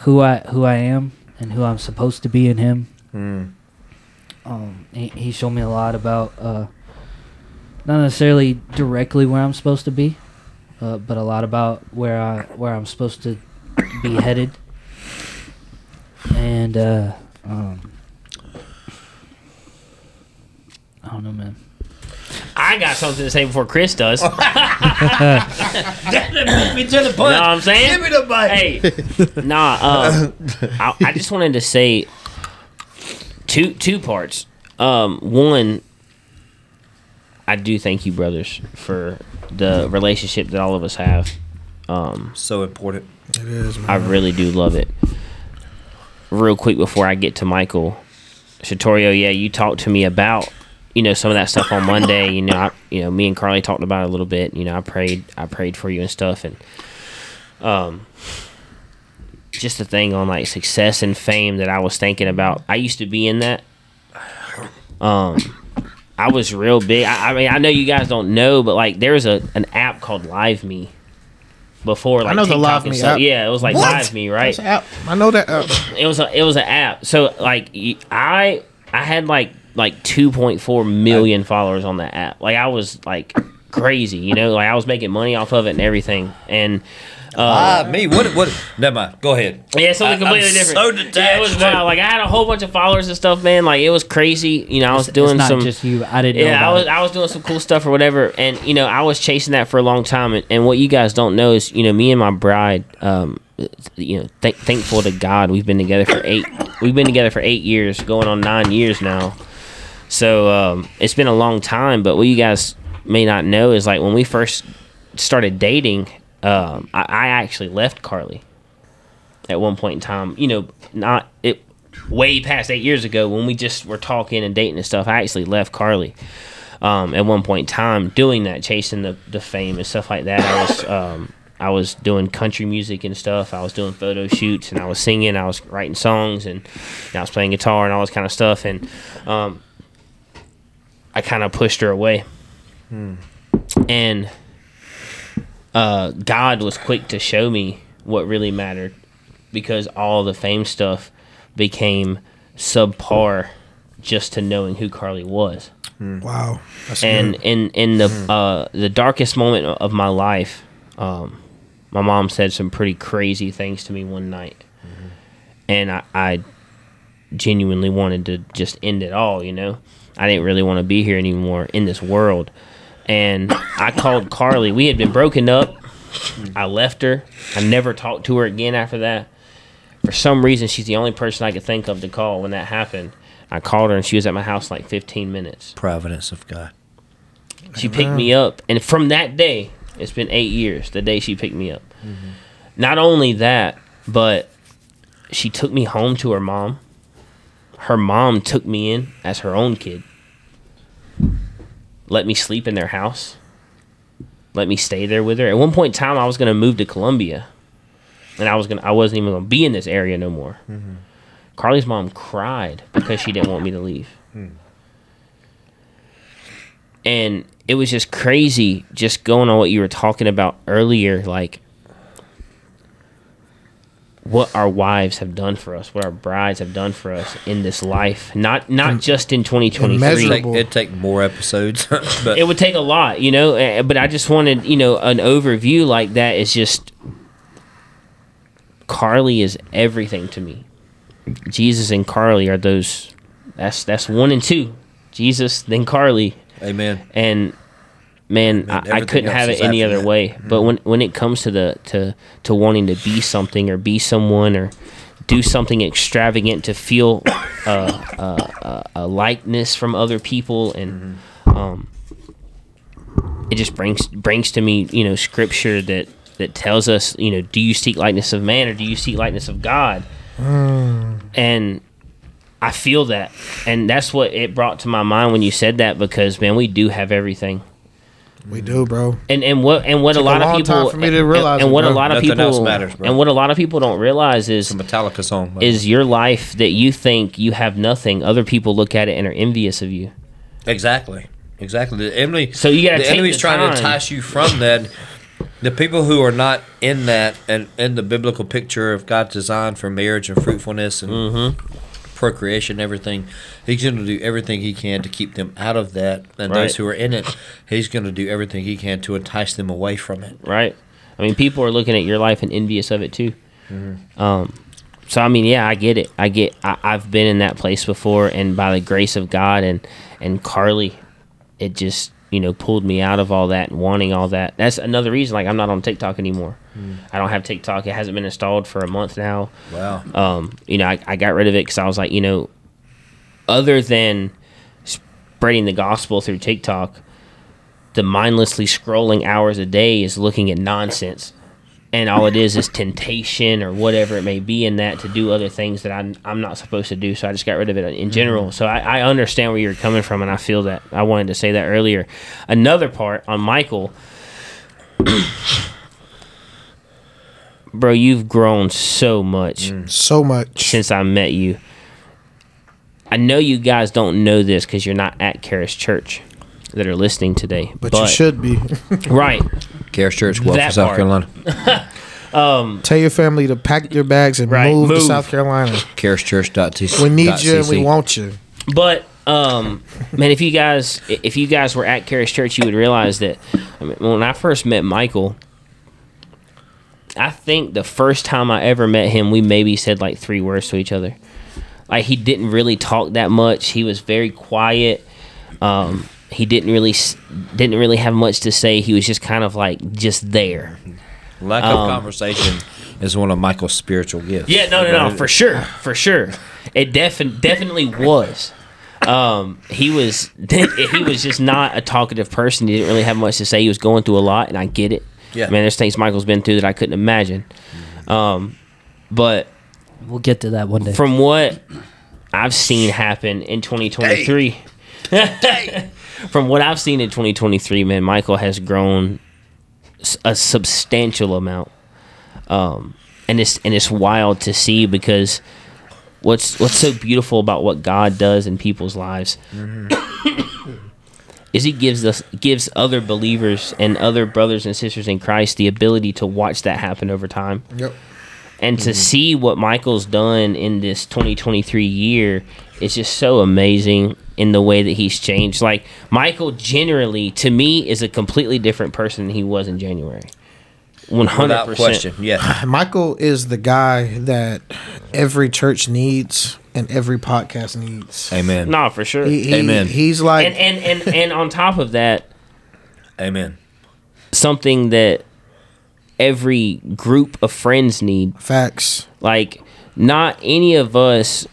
who I who I am and who I'm supposed to be in Him. Mm. um, he, he showed me a lot about uh, not necessarily directly where I'm supposed to be, uh, but a lot about where I where I'm supposed to be *coughs* headed. And uh, um, I don't know, man. I got something to say before Chris does. *laughs* you know me to the punch. You know what I'm saying? Give me the bite. Hey, nah. Uh, I, I just wanted to say two two parts. Um, one, I do thank you, brothers, for the relationship that all of us have. Um, So important. It is, man. I really do love it. Real quick before I get to Michael, Shatorio, yeah, you talked to me about you know some of that stuff on Monday. You know, I, you know, me and Carly talked about it a little bit. You know, I prayed, I prayed for you and stuff, and um, just the thing on like success and fame that I was thinking about. I used to be in that. Um, I was real big. I, I mean, I know you guys don't know, but like, there's a an app called Live Me. Before, like I know the Live Me stuff. app. Yeah, it was like What? Live Me, right? App. I know that. app. it was a it was an app. So like I I had like like 2.4 million followers on that app. Like I was like crazy, you know, like I was making money off of it and everything. And uh, Ah, me. What? What? Never mind. Go ahead. yeah, something I- I'm completely different. so Yeah, it was wild. Like I had a whole bunch of followers and stuff, man. Like it was crazy. You know, I was It's- doing it's not some just you. I didn't. know yeah, I was it. I was doing some cool stuff or whatever, and you know I was chasing that for a long time. And, and what you guys don't know is, you know, me and my bride, um, you know, th- thankful to God, we've been together for eight. We've been together for eight years, going on nine years now. So um, it's been a long time. But what you guys may not know is like when we first started dating, um, I, I actually left Carly at one point in time. You know, not it way past eight years ago when we just were talking and dating and stuff. I actually left Carly um, at one point in time doing that, chasing the, the fame and stuff like that. I was *coughs* um, I was doing country music and stuff. I was doing photo shoots and I was singing. I was writing songs and, and I was playing guitar and all this kind of stuff. And um, I kind of pushed her away. And uh, God was quick to show me what really mattered because all the fame stuff became subpar just to knowing who Carly was. wow. That's And good. in in the uh, the darkest moment of my life, um, my mom said some pretty crazy things to me one night, and I, I genuinely wanted to just end it all. You know, I didn't really want to be here anymore in this world, and *coughs* I called Carly. We had been broken up. I left her. I never talked to her again after that. For some reason, she's the only person I could think of to call when that happened. I called her and she was at my house like 15 minutes. Providence of God. She picked me up, and from that day, it's been eight years. The day she picked me up. Mm-hmm. Not only that, but she took me home to her mom. Her mom took me in as her own kid. let me sleep in their house, let me stay there with her. At one point in time, I was gonna move to Columbia, and I was gonna I wasn't even gonna be in this area no more. Mm-hmm. Carly's mom cried because she didn't want me to leave, hmm. and it was just crazy. Just going on what you were talking about earlier, like what our wives have done for us, what our brides have done for us in this life. Not not just in 2023. Immeasurable. Take, it'd take more episodes, *laughs* but It would take a lot, you know. eh, But I just wanted, you know, an overview like that is just. Carly is everything to me. Jesus and Carly are those. That's that's one and two. Jesus, then Carly, amen. and man, I, I couldn't have it any other that. way. But when when it comes to the to to wanting to be something or be someone or do something extravagant to feel uh, *coughs* uh, uh, a likeness from other people and um, it just brings brings to me you know scripture that that tells us you know do you seek likeness of man or do you seek likeness of God? And I feel that, and that's what it brought to my mind when you said that because man, we do have everything, We do, bro. and and what and what a Took a lot of long people time for me to and- realize and, it, what a lot of Nothing people else matters, bro. and what a lot of people don't realize is It's a Metallica song. by the is your life that you think you have nothing. Other people look at it and are envious of you. exactly, exactly. The enemy. So you gotta the enemy's the trying time. to entice you from that. The people who are not in that and in the biblical picture of God's design for marriage and fruitfulness and Mm-hmm. Procreation, and everything, He's going to do everything He can to keep them out of that. And Right. those who are in it, He's going to do everything He can to entice them away from it. right? I mean, people are looking at your life and envious of it too. Mm-hmm. Um, so I mean, yeah, I get it. I get. I, I've been in that place before, and by the grace of God and and Carly, it just you know pulled me out of all that and wanting all that. That's another reason. Like I'm not on TikTok anymore. Mm. I don't have TikTok. It hasn't been installed for a month now. Wow. um, you know, I, I got rid of it because I was like, you know, other than spreading the gospel through TikTok, the mindlessly scrolling hours a day is looking at nonsense. And all it is is temptation or whatever it may be in that to do other things that I'm, I'm not supposed to do. So I just got rid of it in general. Mm-hmm. So I, I understand where you're coming from and I feel that. I wanted to say that earlier. Another part on Michael. Bro, you've grown so much mm. So much. since I met you. I know you guys don't know this because you're not at Charis Church that are listening today. but, you should be. *laughs* Right. Charis Church, Guelph, That South part. Carolina. *laughs* Tell your family to pack your bags and Right, move, move. to South Carolina. charischurch.cc. We need you and we want you. But um, man, if you guys if you guys were at Charis Church, you would realize that I mean, when I first met Michael, I think the first time I ever met him, we maybe said like three words to each other. Like he didn't really talk that much. He was very quiet. Um, he didn't really didn't really have much to say. He was just kind of like just there. Lack of conversation is one of Michael's spiritual gifts. Um, Yeah, no, no, no, for sure, for sure. It defin- definitely was. Um, he was *laughs* he was just not a talkative person. He didn't really have much to say. He was going through a lot, and I get it. Yeah. man, there's things Michael's been through that I couldn't imagine. Um, but We'll get to that one day. from what I've seen happen in 2023, *laughs* from what I've seen in 2023, man, Michael has grown a substantial amount, um, and it's and it's wild to see because what's what's so beautiful about what God does in people's lives is He gives us gives other believers and other brothers and sisters in Christ the ability to watch that happen over time. Yep. and to see what Michael's done in this 2023 year is just so amazing in the way that he's changed. Like Michael generally to me is a completely different person than he was in January. 100%. Without question. Yeah. *sighs* Michael is the guy that every church needs and every podcast needs. Amen. No, for sure. He, he- Amen. He's like and, and and and on top of that, Amen. something that every group of friends need facts. Like, not any of us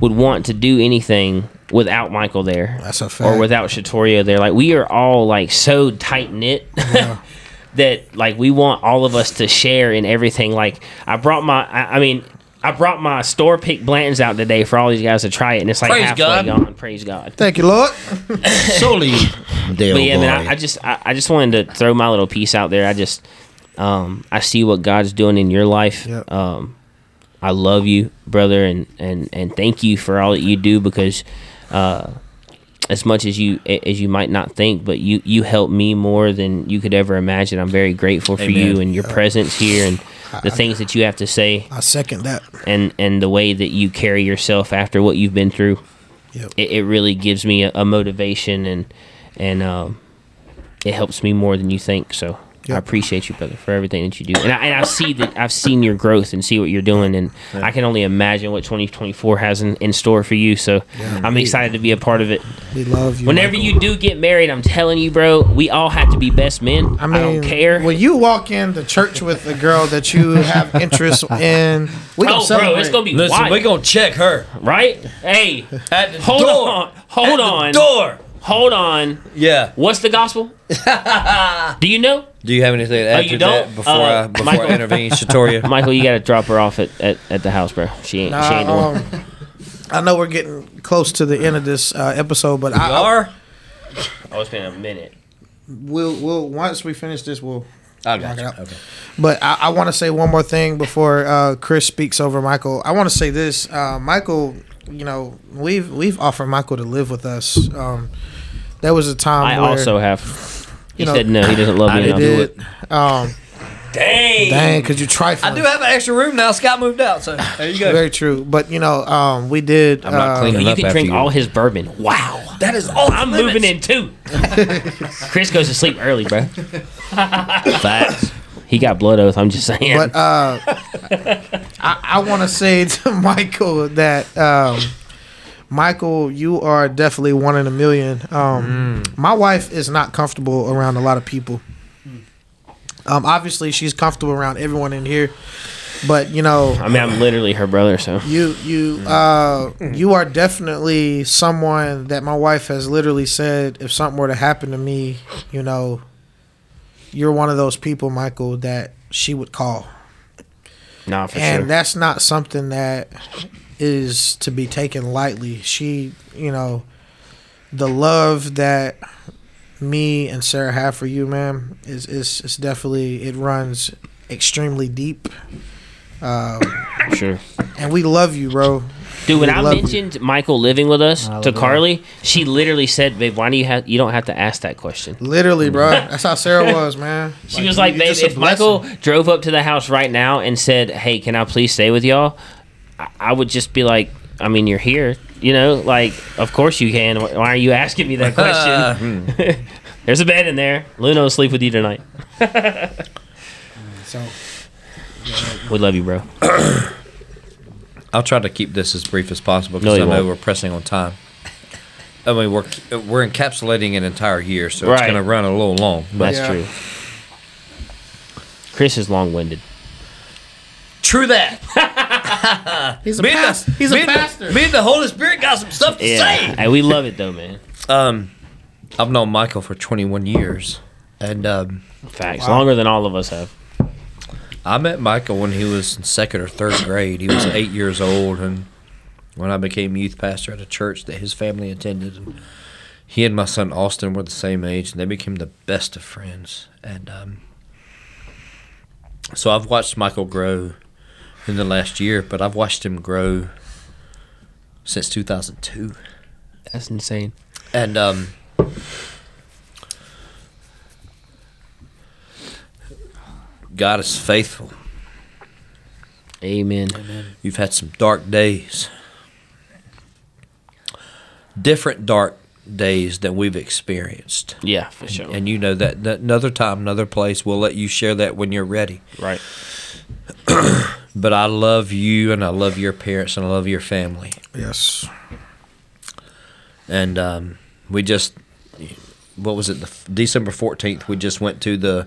would want to do anything without Michael there. That's a Or without Shatoria there. Like, we are all, like, so tight knit *laughs* that, like, we want all of us to share in everything. Like, I brought my, I, I mean, I I brought my store pick Blanton's out today for all these guys to try it, and it's like Praise halfway God. gone. Praise God. Thank you, Lord. *laughs* Solely But yeah, man, I, I just I, I just wanted to throw my little piece out there. I just um I see what God's doing in your life. Yep. Um I love you, brother, and and and thank you for all that you do because uh as much as you as you might not think, but you you help me more than you could ever imagine. I'm very grateful for you and your presence here and the things that you have to say I second that. and and the way that you carry yourself after what you've been through Yep. it, it really gives me a, a motivation and and um, it helps me more than you think so I appreciate you, brother, for everything that you do, and I, and I see that I've seen your growth and see what you're doing, and I can only imagine what 2024 has in, in store for you. So I'm excited to be a part of it. We love you. Whenever Michael. you do get married, I'm telling you, bro, we all have to be best men. I, I don't care. When you walk in the church with a girl that you have interest *laughs* in, we gonna oh, bro, celebrate. it's gonna be Listen, wild, we gonna check her right? Hey, at the hold door. on, hold At on, the door. hold on. Yeah. What's the gospel? *laughs* do you know? Do you have anything to add Oh, you to don't? that before Uh, I before Michael- I intervene, Shatoria? *laughs* Michael, you gotta drop her off at, at, at the house, bro. She ain't she ain't the one. um, I know we're getting close to the end of this uh, episode, but You I, I are. Oh, it's been a minute. we'll we'll once we finish this, we'll. I Knock got it out. Okay. But I, I want to say one more thing before uh, Chris speaks over Michael. I want to say this, uh, Michael. You know, we've we've offered Michael to live with us. Um, there was a time I where, also have. He You know, said no. He doesn't love me. I me didn't do it. Um, Dang. dang, because you're trifling. I do have an extra room now. Scott moved out, so there you go. Very true. But you know, um, we did. I'm not uh, cleaning You up can after drink you. all his bourbon. Wow. That is all. I'm moving in too. *laughs* Chris goes to sleep early, bro. *laughs* Facts. He got blood oath. I'm just saying. But uh, I, I want to say to *laughs* Michael that um, Michael, you are definitely one in a million. Um, My wife is not comfortable around a lot of people. Um, obviously, she's comfortable around everyone in here, but you know, I mean, I'm literally her brother, so you you uh you are definitely someone that my wife has literally said if something were to happen to me, you know, you're one of those people, Michael, that she would call. nah, for sure. and sure. that's not something that is to be taken lightly. She, you know, the love that me and Sarah have for you, man, is is is definitely it runs extremely deep. Um, *laughs* sure. and we love you, bro. Dude, when We I love you. mentioned Michael living with us to. Carly, she literally said, "Babe, why do you have? You don't have to ask that question." Literally, bro. That's how Sarah was, man. *laughs* She was like, "Babe, if Michael drove up to the house right now and said, "Hey, can I please stay with y'all?" I, I would just be like, "I mean, you're here, you know. Like, of course you can. Why are you asking me that question?" *laughs* *laughs* There's a bed in there. Luna will sleep with you tonight. So We love you, bro. *coughs* I'll try to keep this as brief as possible because you I know won't. we're pressing on time. I mean, we're we're encapsulating an entire year, so Right. it's going to run a little long. But That's Yeah. true. Chris is long-winded. true that. *laughs* *laughs* he's a Me and past, the- he's me a and the- pastor. Me and the Holy Spirit got some stuff to Yeah, say. hey, we love it though, man. Um, I've known Michael for 21 years, and um, Facts. Longer than all of us have. I met Michael when he was in second or third grade. He was *clears throat* eight years old, and when I became youth pastor at a church that his family attended, and he and my son Austin were the same age, and they became the best of friends. And um, so I've watched Michael grow in the last year, but I've watched him grow since 2002. That's insane. And um, God is faithful. Amen. You've had some dark days. Different dark days than we've experienced. Yeah, for sure. And you know that, that another time, another place, we'll let you share that when you're ready. right. *clears throat* But I love you and I love your parents and I love your family. yes. And um, we just, what was it, the December 14th, we just went to the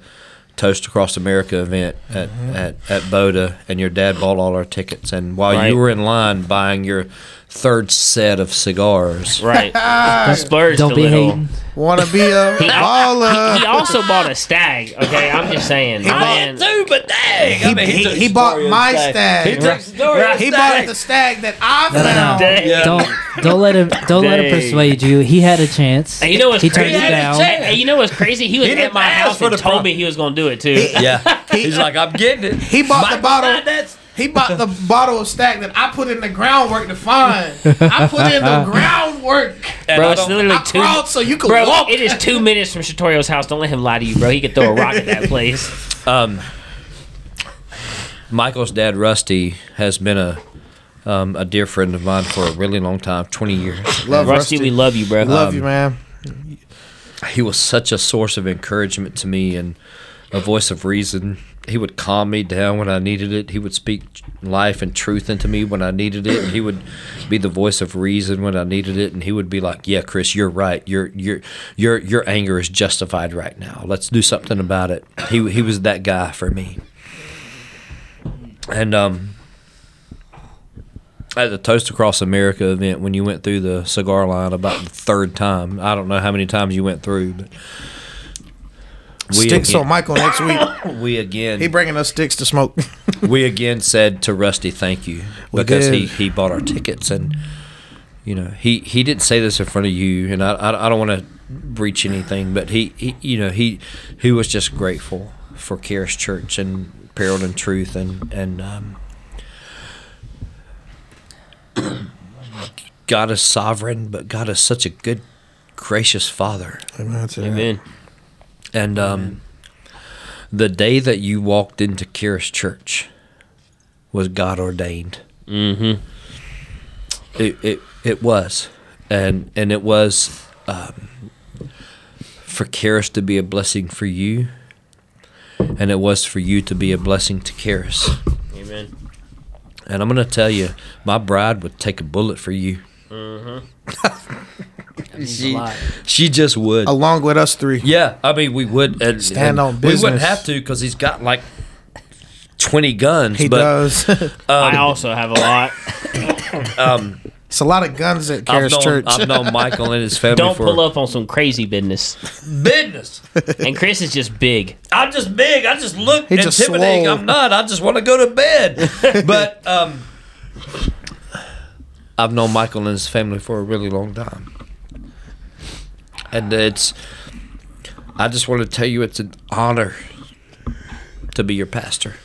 Toast Across America event at, at, at Boda, and your dad bought all our tickets. And while Right. you were in line buying your third set of cigars. Right. *laughs* Splurged Don't a be little. hating. Wanna be a He, baller? he also bought a Stagg. Okay, I'm just saying. He man, Dude, but dang! He, he, he bought my Stagg. Right. He bought the Stagg that I found. Dang. Yeah. Don't don't let him don't let him Dang. persuade you. He had a chance. Hey, you know what's he turned crazy? it down. Hey, you know what's crazy? He was He at didn't my ask house for and the told pro- me he was going to do it too. Yeah, *laughs* he's like, I'm getting it. He bought the bottle. That's He bought the bottle of Stagg that I put in the groundwork to find. I put in the *laughs* groundwork. bro, it's literally I two. crawled so you could Bro, walk. it is two minutes from Shatorio's house. Don't let him lie to you, bro. He could throw a rock at that *laughs* place. um, Michael's dad, Rusty, has been a um, a dear friend of mine for a really long time, twenty years. Love Rusty, we love you, bro. Love you, man. He was such a source of encouragement to me and a voice of reason. He would calm me down when I needed it. He would speak life and truth into me when I needed it. And he would be the voice of reason when I needed it. And he would be like, "Yeah, Chris, you're right. Your your your your anger is justified right now. Let's do something about it." He he was that guy for me. And um, at the Toast Across America event, when you went through the cigar line about the third time, I don't know how many times you went through, but we Sticks again, on Michael next week. *laughs* we again He bringing us sticks to smoke. *laughs* we again said to Rusty, "Thank you," because he he bought our tickets, and you know he he didn't say this in front of you, and I I, I don't want to breach anything, but he, he you know he he was just grateful for Charis Church and Barreled in Truth, and and um, *clears throat* God is sovereign, but God is such a good, gracious Father. Amen. to that. Amen. And um, the day that you walked into Charis Church was God ordained. Mm-hmm. It, it it was, and and it was um, for Charis to be a blessing for you, and it was for you to be a blessing to Charis. Amen. And I'm gonna tell you, my bride would take a bullet for you. Means *laughs* a lot. She just would. Along with us three. Yeah, I mean we would and, Stand and on We wouldn't have to because he's got like twenty guns. He but does. *laughs* I also have a lot. *coughs* it's a lot of guns at I've Charis known, Church. I've known *laughs* Michael and his family Don't for pull up on some crazy business. business. And Chris is just big. I'm just big. I just look He intimidating. swole. I'm not. I just want to go to bed. *laughs* but um, I've known Michael and his family for a really long time, and it's. I just want to tell you, it's an honor to be your pastor.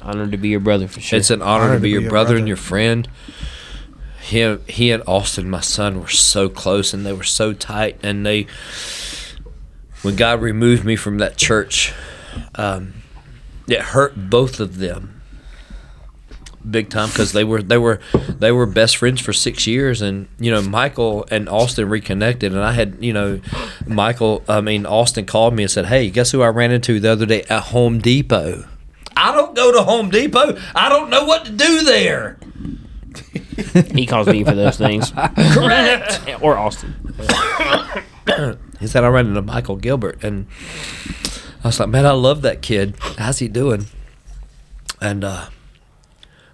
Honored to be your brother for sure. It's an honor, Honor to be your brother, and your friend. He, he and Austin, my son, were so close and they were so tight. And they, when God removed me from that church, um, it hurt both of them big time because they were they were they were best friends for six years and you know Michael and Austin reconnected and I had you know Michael I mean Austin called me and said hey guess who I ran into the other day at Home Depot I don't go to Home Depot I don't know what to do there *laughs* he calls me for those things. Correct. *laughs* or Austin. *coughs* he said I ran into Michael Gilbert and I was like man I love that kid how's he doing and uh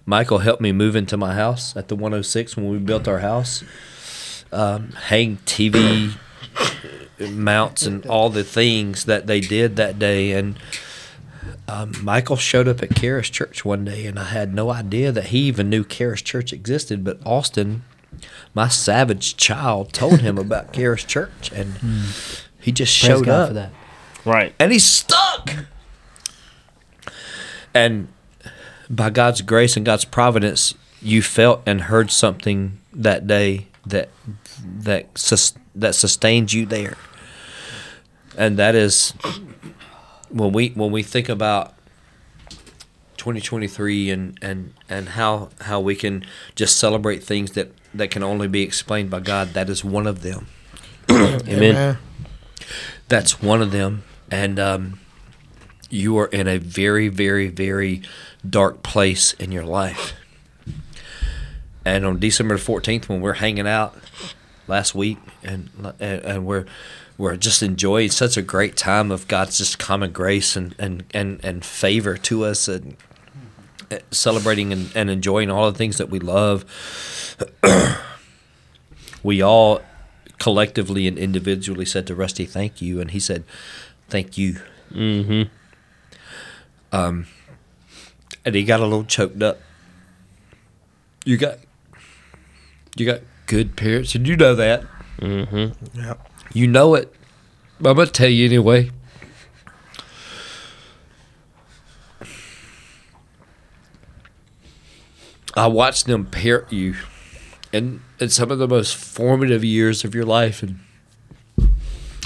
Michael helped me move into my house at the 106 when we built our house. Um, hang TV mounts and all the things that they did that day. And um, Michael showed up at Charis Church one day, and I had no idea that he even knew Charis Church existed. But Austin, my savage child, told him about *laughs* Charis Church, and he just Praise showed God up for that. Right. and he's stuck. And by God's grace and God's providence, you felt and heard something that day that that sus- that sustained you there. And that is when we when we think about 2023 and and and how how we can just celebrate things that that can only be explained by God. That is one of them. *coughs* Amen. Man. That's one of them. And um, you are in a very, very, very dark place in your life. And on December 14th, when we're hanging out last week and, and, and we're we're just enjoying such a great time of God's just common grace and, and, and, and favor to us and uh, celebrating and, and enjoying all the things that we love, *clears throat* we all collectively and individually said to Rusty, "Thank you," and he said, "Thank you." Mm-hmm. Um, and he got a little choked up. You got, you got good parents, and you know that. Yeah. You know it. I'm gonna tell you anyway. I watched them parent you, and in some of the most formative years of your life. And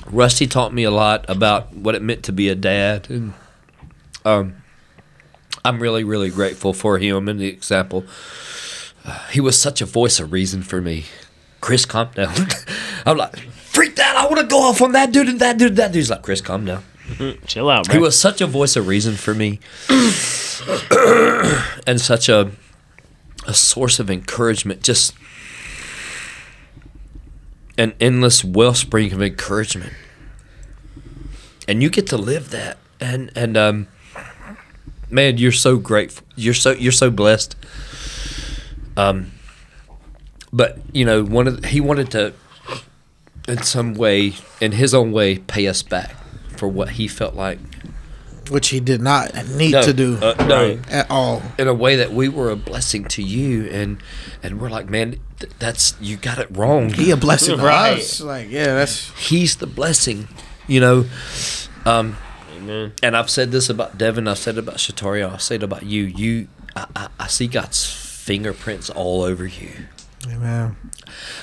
Rusty taught me a lot about what it meant to be a dad, and um, I'm really, really grateful for him and the example. Uh, he was such a voice of reason for me. Chris, calm down. *laughs* I'm like, freaked out. I want to go off on that dude and that dude and that dude. He's like, Chris, calm down. Chill out, bro. He was such a voice of reason for me, *coughs* and such a a source of encouragement. Just an endless wellspring of encouragement, and you get to live that. And and um, man, you're so grateful. You're so you're so blessed. Um, but you know, one of the, he wanted to, in some way, in his own way, pay us back for what he felt like Which he did not need No, to do uh, no. at all. in a way that we were a blessing to you and and we're like man th- that's you got it wrong He a blessing to Right. us. Like, yeah, that's he's the blessing you know um Amen. and I've said this about Devin I've said it about Shatoria I've said it about you you I, I, I see God's fingerprints all over you Amen.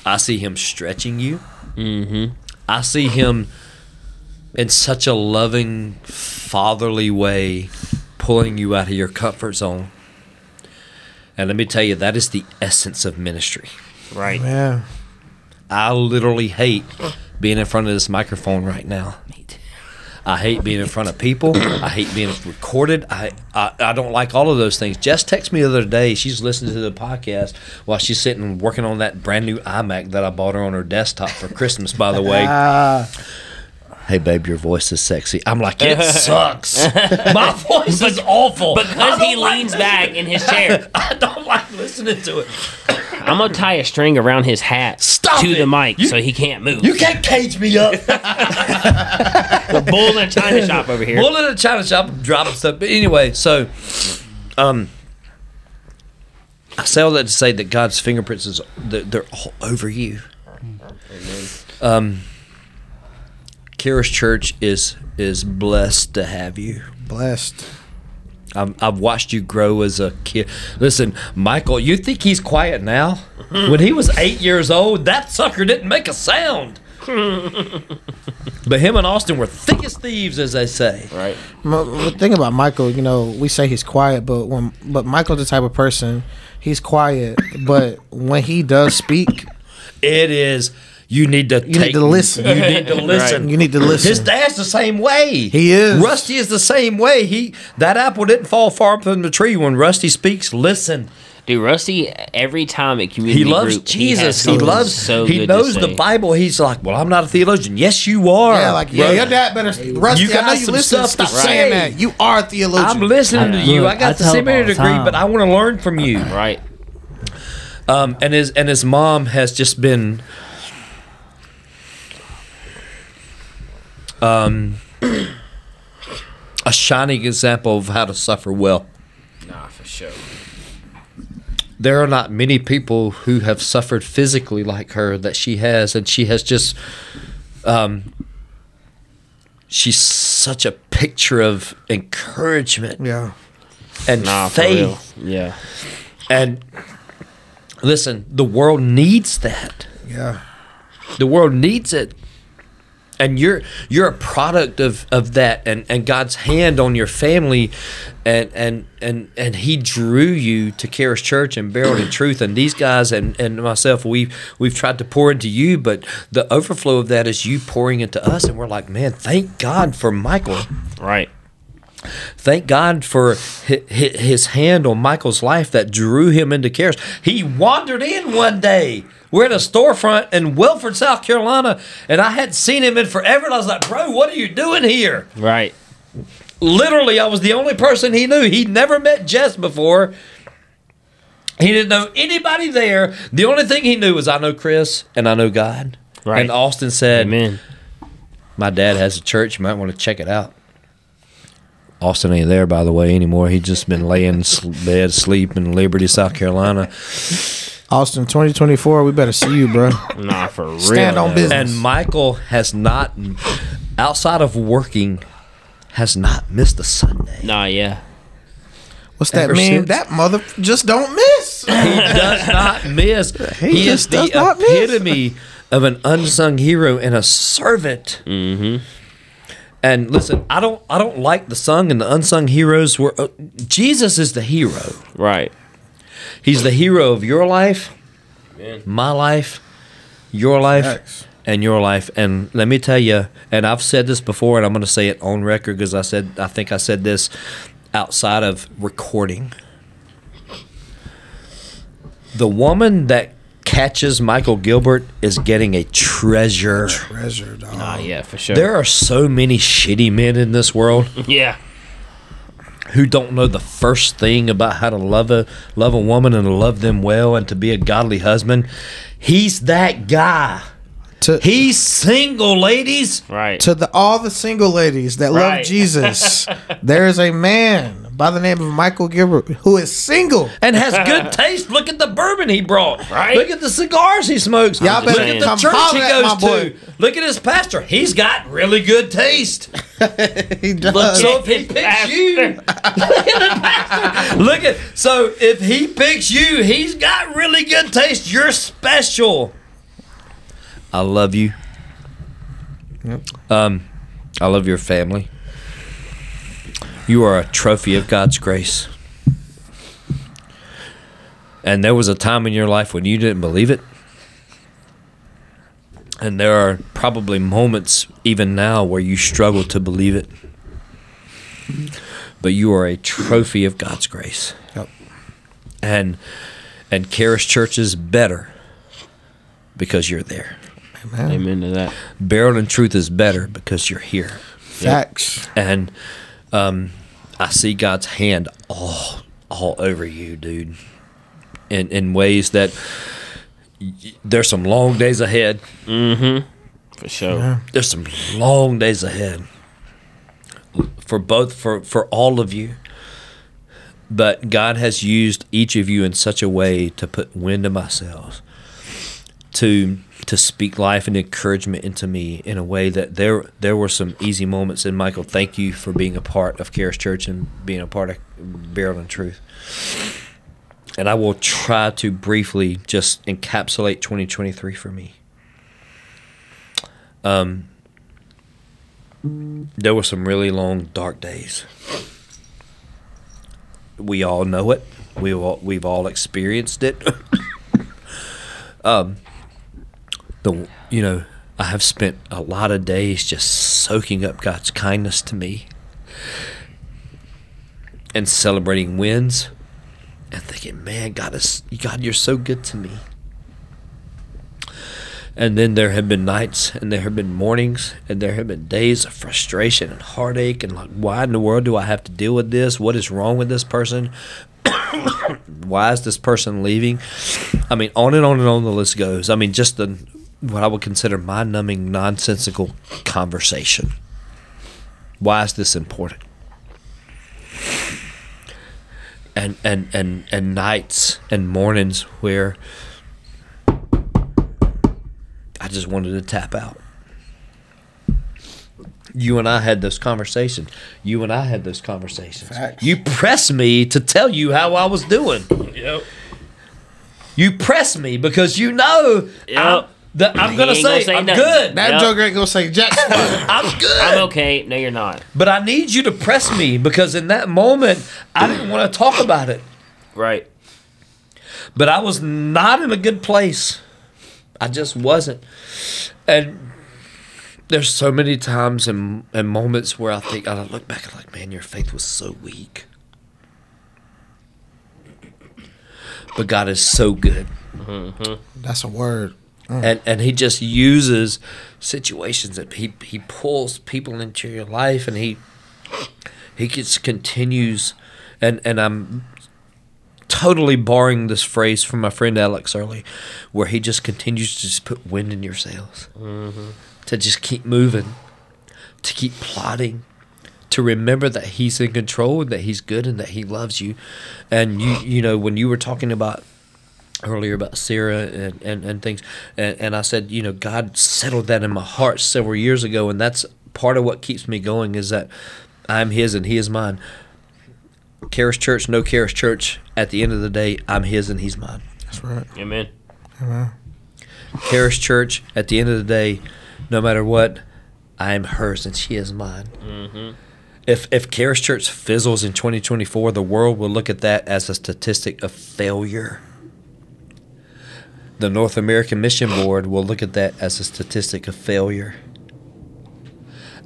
I see him stretching you mm-hmm. I see him in such a loving fatherly way pulling you out of your comfort zone and let me tell you that is the essence of ministry Right. Yeah. I literally hate being in front of this microphone right now. I hate being in front of people. I hate being recorded. I, I I don't like all of those things. Jess texted me the other day. She's listening to the podcast while she's sitting working on that brand new iMac that I bought her on her desktop for Christmas. By the way, Ah, hey babe, your voice is sexy. I'm like, it *laughs* sucks. My *laughs* voice is awful Because he like leans back in his chair. *laughs* I don't like listening to it. I'm gonna tie a string around his hat Stop to it. the mic You- so he can't move. You can't cage me up. *laughs* *laughs* the bull in a china shop over here. Bull in a china shop dropping stuff. But anyway, so um I say all that to say that God's fingerprints is they're, they're all over you. Um Charis Church is is blessed to have you. blessed. I've, I've watched you grow as a kid. Listen, Michael, you think he's quiet now? *laughs* when he was eight years old, that sucker didn't make a sound. *laughs* but him and Austin were thick as thieves, as they say. Right. The thing about Michael, you know, we say he's quiet, but when but Michael's the type of person he's quiet, but when he does speak, It is. You need to. need take, to listen. You need to *laughs* listen. you need to listen. His dad's the same way. He is. Rusty is the same way. He that apple didn't fall far from the tree. When Rusty speaks, listen. Dude, Rusty, every time at community He loves group, Jesus. has He, loves. So he knows the. Bible. He's like, well, I'm not a theologian. Yes, you are. yeah, like yeah, your dad better. Rusty, You I know got you listen. stuff to Stop say. saying that. You are a theologian. I'm listening to you. look, I got I the tell seminary the degree, time. but I want to learn from you. Right. Um, and his and his mom has just been um, a shining example of how to suffer well. Nah, for sure. There are not many people who have suffered physically like her that she has, and she has just um, she's such a picture of encouragement yeah. and Nah, for real. faith. Yeah. And listen, the world needs that. Yeah. The world needs it. And you're you're a product of, of that and, and God's hand on your family and and and and he drew you to Charis Church and Barreled in *clears throat* Truth and these guys and, and myself we've we've tried to pour into you but the overflow of that is you pouring into us and we're like man thank God for Michael Right. Thank God for hi- hi- his hand on Michael's life that drew him into Charis. He wandered in one day. We're at a storefront in Wilford, South Carolina, and I hadn't seen him in forever. And I was like, "Bro, what are you doing here?" Right. Literally, I was the only person he knew. He'd never met Jess before. He didn't know anybody there. The only thing he knew was I know Chris and I know God. Right. And Austin said, Amen. My dad has a church. You might want to check it out. Austin ain't there, by the way, anymore. He's just been laying in bed, asleep in Liberty, South Carolina. Austin, 2024, we better see you, bro. *coughs* Nah, for real. Stand on business. And Michael has not, outside of working, has not missed a Sunday. Nah, yeah. What's that Ever mean? since. That mother just don't miss. *laughs* He does not miss. *laughs* He, is just does the not miss. epitome of an unsung hero and a servant. Mm-hmm. And listen, I don't, I don't like the sung and the unsung heroes. Were uh, Jesus is the hero. Right. He's the hero of your life, my life, your life, Facts. and your life. And let me tell you, and I've said this before, and I'm going to say it on record because I said I think I said this outside of recording. The woman that catches Michael Gilbert is getting a treasure. Treasure, dog. Nah, yeah, for sure. There are so many shitty men in this world *laughs* yeah. Who don't know the first thing about how to love a love a woman and love them well and to be a godly husband. He's that guy. To, He's single, ladies. Right. to the all the single ladies that love Jesus, *laughs* there is a man by the name of Michael Gilbert who is single. And has good taste. Look at the bourbon he brought. Right. Look at the cigars he smokes. Y'all Look better at the come church he my goes boy. to. Look at his pastor. He's got really good taste. *laughs* He does. So if he picks you, *laughs* look at the pastor. Look at so if he picks you, he's got really good taste. You're special. I love you. Um, I love your family. You are a trophy of God's grace. And there was a time in your life when you didn't believe it. And there are probably moments, even now, where you struggle to believe it. But you are a trophy of God's grace. Yep. And and Charis Church is better because you're there. Amen to that. Barreled in Truth is better because you're here. Facts. And um, I see God's hand all all over you, dude. In in ways that y- there's some long days ahead. Mm-hmm. For sure. There's some long days ahead for both for for all of you. But God has used each of you in such a way to put wind in my sails, to to speak life and encouragement into me in a way that there there were some easy moments. And Michael, thank you for being a part of Charis Church and being a part of Barreled in Truth. And I will try to briefly just encapsulate 2023 for me. Um, there were some really long, dark days. We all know it. We all we've all experienced it. *laughs* um, the you know I have spent a lot of days just soaking up God's kindness to me and celebrating wins and thinking, man, God is God, you're so good to me. And then there have been nights and there have been mornings and there have been days of frustration and heartache and like, why in the world do I have to deal with this? What is wrong with this person? *coughs* why is this person leaving? I mean, on and on and on the list goes. I mean, just the what I would consider mind numbing, nonsensical conversation. Why is this important? And and and and nights and mornings where I just wanted to tap out. You and I had those conversations. You and I had those conversations. Facts. You pressed me to tell you how I was doing. Yep. You press me because you know Yep. I'm, I'm gonna ain't gonna say, say I'm nothing. good. That Yep. joker ain't gonna say jack. *laughs* I'm good. I'm okay. No, you're not. But I need you to press me because in that moment I didn't want to talk about it. Right. But I was not in a good place. I just wasn't. And there's so many times and, and moments where I think I look back and like, man, your faith was so weak. But God is so good. Mm-hmm. That's a word. Mm. and and he just uses situations that he he pulls people into your life and he he just continues, and and I'm totally borrowing this phrase from my friend Alex Early, where he just continues to just put wind in your sails, mm-hmm. to just keep moving, to keep plotting, to remember that he's in control and that he's good and that he loves you, and you you know when you were talking about earlier about Sarah and, and, and things. And, and I said, you know, God settled that in my heart several years ago. And that's part of what keeps me going is that I'm His and He is mine. Charis Church, no Charis Church. At the end of the day, I'm His and He's mine. That's right. Amen. Charis Church, at the end of the day, no matter what, I am hers and she is mine. Mm-hmm. If if Charis Church fizzles in 2024, the world will look at that as a statistic of failure. The North American Mission Board will look at that as a statistic of failure.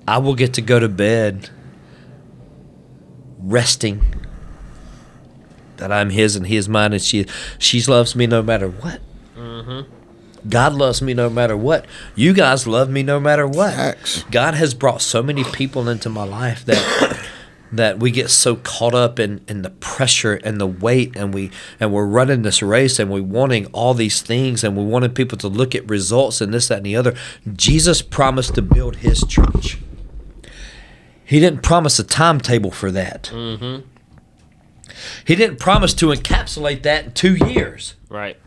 I will get to go to bed resting that I'm his and he is mine and she she loves me no matter what. Mm-hmm. God loves me no matter what. You guys love me no matter what. Facts. God has brought so many people into my life that *coughs* that we get so caught up in, in the pressure and the weight and we and we're running this race and we're wanting all these things and we wanted people to look at results and this, that, and the other. Jesus promised to build his church. He didn't promise a timetable for that. Mm-hmm. He didn't promise to encapsulate that in two years. Right.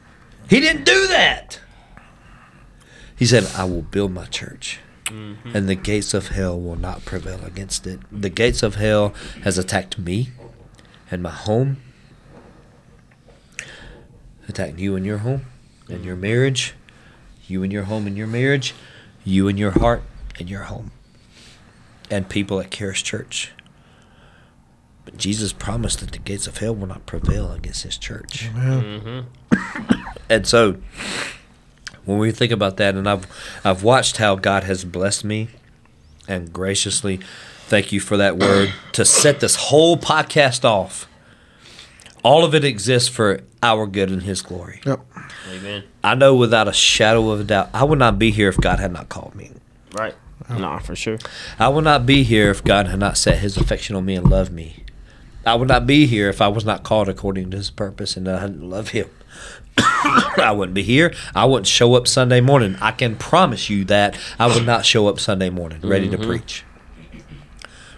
He didn't do that. He said, I will build my church. Mm-hmm. And the gates of hell will not prevail against it. The gates of hell has attacked me and my home, attacked you and your home and your marriage, you and your home and your marriage, you and your heart and your home, and people at Charis Church. But Jesus promised that the gates of hell will not prevail against his church. Mm-hmm. And so when we think about that and I've I've watched how God has blessed me and graciously thank you for that word to set this whole podcast off. All of it exists for our good and his glory. Yep. Amen. I know without a shadow of a doubt I would not be here if God had not called me. Right. Nah, for sure. I would not be here if God had not set his affection on me and loved me. I would not be here if I was not called according to his purpose and I didn't love him. *coughs* I wouldn't be here. I wouldn't show up Sunday morning. I can promise you that I would not show up Sunday morning ready to preach,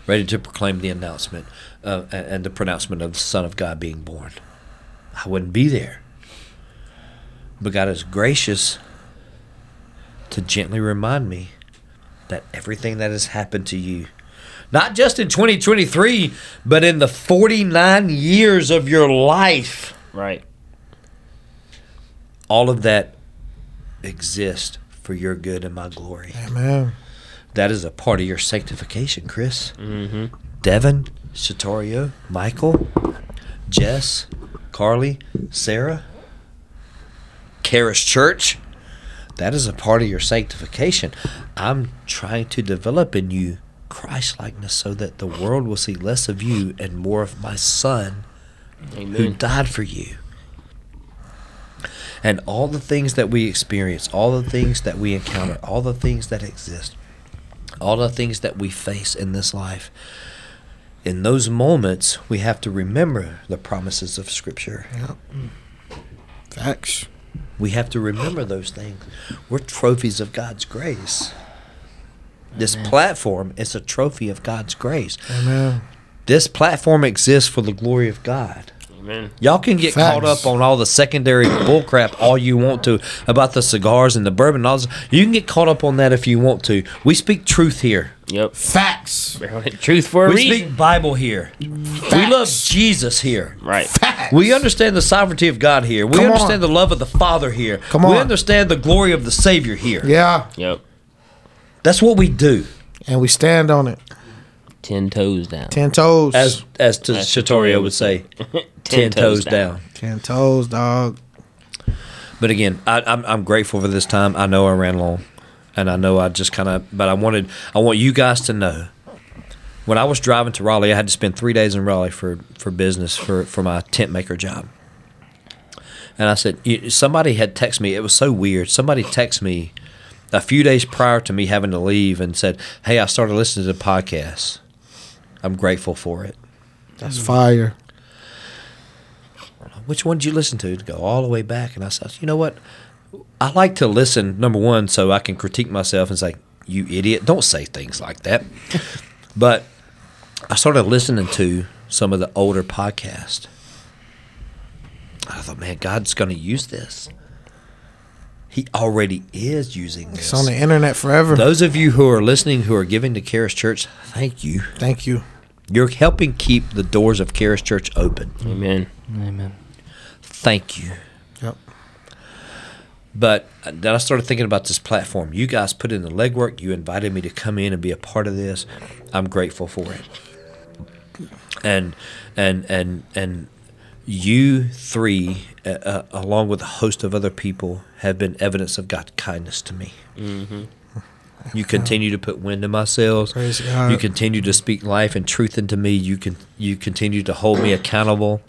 ready to proclaim the announcement uh, and and the pronouncement of the Son of God being born. I wouldn't be there. But God is gracious to gently remind me that everything that has happened to you, not just in 2023, but in the 49 years of your life, Right. All of that exists for your good and my glory. Amen. That is a part of your sanctification, Chris. Mm-hmm. Devin, Satorio, Michael, Jess, Carly, Sarah, Charis Church. That is a part of your sanctification. I'm trying to develop in you Christ likeness so that the world will see less of you and more of my son who died for you. And all the things that we experience, all the things that we encounter, all the things that exist, all the things that we face in this life, in those moments, we have to remember the promises of Scripture. Yep. Facts. We have to remember those things. We're trophies of God's grace. This platform is a trophy of God's grace. Amen. This platform exists for the glory of God. Amen. Y'all can get caught up on all the secondary bullcrap all you want to about the cigars and the bourbon. And all this. You can get caught up on that if you want to. We speak truth here. Yep. Facts. *laughs* Truth for a We reason. speak Bible here. We love Jesus here. Right. Facts. We understand the sovereignty of God here. We Come on. understand the love of the Father here. Come on. We understand the glory of the Savior here. Yeah. Yep. That's what we do. And we stand on it. Ten toes down. Ten toes. As as to As Shatorio would say, ten toes down. Ten toes, dog. But again, I, I'm I'm grateful for this time. I know I ran long, and I know I just kind of. But I wanted I want you guys to know. When I was driving to Raleigh, I had to spend three days in Raleigh for for business for for my tent maker job. And I said, somebody had texted me. It was so weird. Somebody texted me a few days prior to me having to leave and said, "Hey, I started listening to the podcast." I'm grateful for it. That's fire. Which one did you listen to? To go all the way back, and I said, you know what? I like to listen. Number one, so I can critique myself and say, "You idiot! Don't say things like that." *laughs* but I started listening to some of the older podcasts. I thought, man, God's going to use this. He already is using this. It's on the internet forever. Those of you who are listening, who are giving to Charis Church, thank you. Thank you. You're helping keep the doors of Charis Church open. Amen. Amen. Thank you. Yep. But then I started thinking about this platform. You guys put in the legwork. You invited me to come in and be a part of this. I'm grateful for it. And and and and you three, uh, uh, along with a host of other people, have been evidence of God's kindness to me. You continue to put wind in my sails. God. You continue to speak life and truth into me. You can you continue to hold me accountable.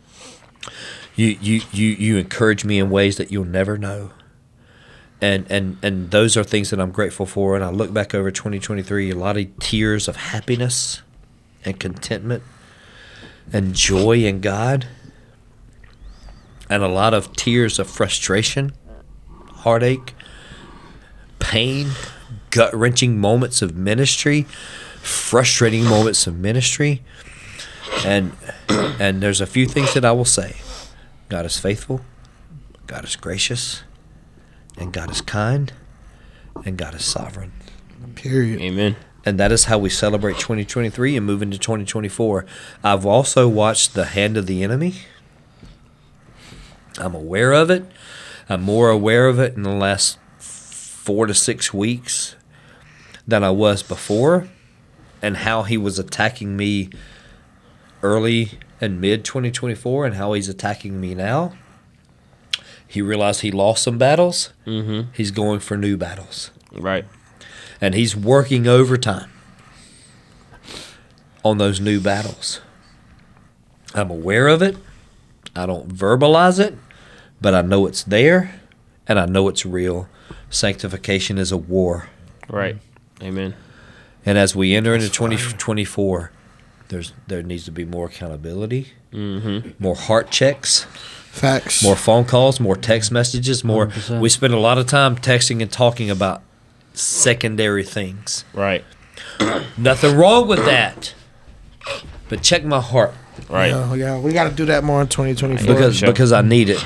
You you you you encourage me in ways that you'll never know. And and and those are things that I'm grateful for. And I look back over 2023, a lot of tears of happiness and contentment and joy in God, and a lot of tears of frustration, heartache, pain, gut wrenching moments of ministry, frustrating moments of ministry. And and there's a few things that I will say. God is faithful, God is gracious, and God is kind, and God is sovereign. Period. Amen. And that is how we celebrate 2023 and move into 2024. I've also watched The Hand of the Enemy. I'm aware of it. I'm more aware of it in the last four to six weeks than I was before, and how he was attacking me early and mid 2024, and how he's attacking me now. He realized he lost some battles. Mm-hmm. He's going for new battles Right. and he's working overtime on those new battles. I'm aware of it. I don't verbalize it, but I know it's there and I know it's real. Sanctification is a war. Right. Amen. And as we enter into 2024, there's there needs to be more accountability, Mm-hmm. more heart checks, Facts. more phone calls, more text messages, more 100%. we spend a lot of time texting and talking about secondary things. Right. Nothing wrong with that. But check my heart Right. Yeah, yeah, we got to do that more in 2024. because sure. because I need it.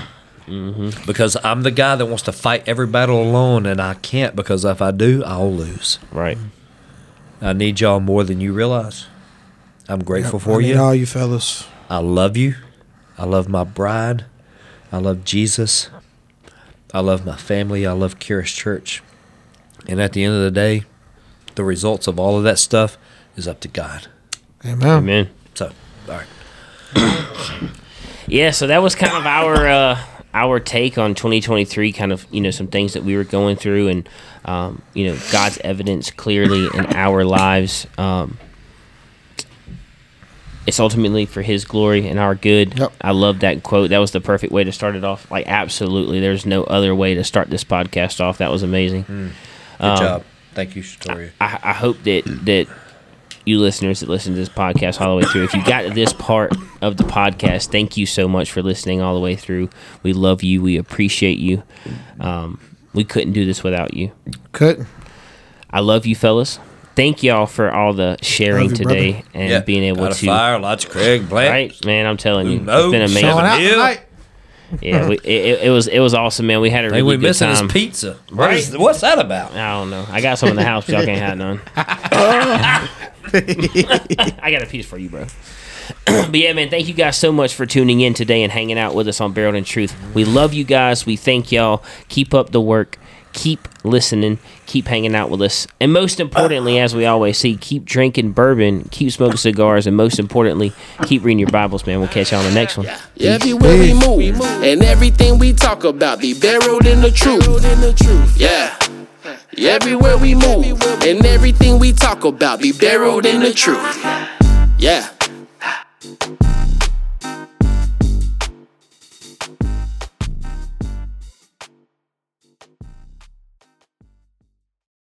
Because I'm the guy that wants to fight every battle alone, and I can't because if I do, I'll lose. Right. I need y'all more than you realize. I'm grateful for I need you. all you fellas. I love you. I love my bride. I love Jesus. I love my family. I love Charis Church. And at the end of the day, the results of all of that stuff is up to God. Amen. Amen. So, all right. *coughs* Yeah, so that was kind of our uh, our take on 2023. Kind of you know some things that we were going through, and um, you know God's evidence clearly in our lives. Um, it's ultimately for His glory and our good. Yep. I love that quote. That was the perfect way to start it off. Like absolutely, there's no other way to start this podcast off. That was amazing. Good Um, job. Thank you, Storia. I, I hope that that you listeners that listen to this podcast all the way through, if you got to this part of the podcast, thank you so much for listening all the way through. We love you. We appreciate you. Um, we couldn't do this without you. Cut. I love you, fellas. Thank y'all for all the sharing you, today brother. and being able Got a to. fire, lots of Craig, Blank. Right, man. I'm telling you, Who it's been amazing. out Yeah, we, it, it- it was it was awesome, man. We had a Hey, really we good missing time. his pizza. Right? is- what's that about? I don't know. I got some in the house, but y'all can't have none. *laughs* *laughs* I got a piece for you, bro. *clears throat* but yeah, man, thank you guys so much for tuning in today and hanging out with us on Barreled in Truth. We love you guys. We thank y'all. Keep up the work. Keep listening. Keep hanging out with us. And most importantly, as we always see, keep drinking bourbon, keep smoking cigars, and most importantly, keep reading your Bibles, man. We'll catch y'all on the next one. Everywhere we move, and everything we talk about be buried in the truth. Yeah. Everywhere we move, and everything we talk about be buried in the truth. Yeah.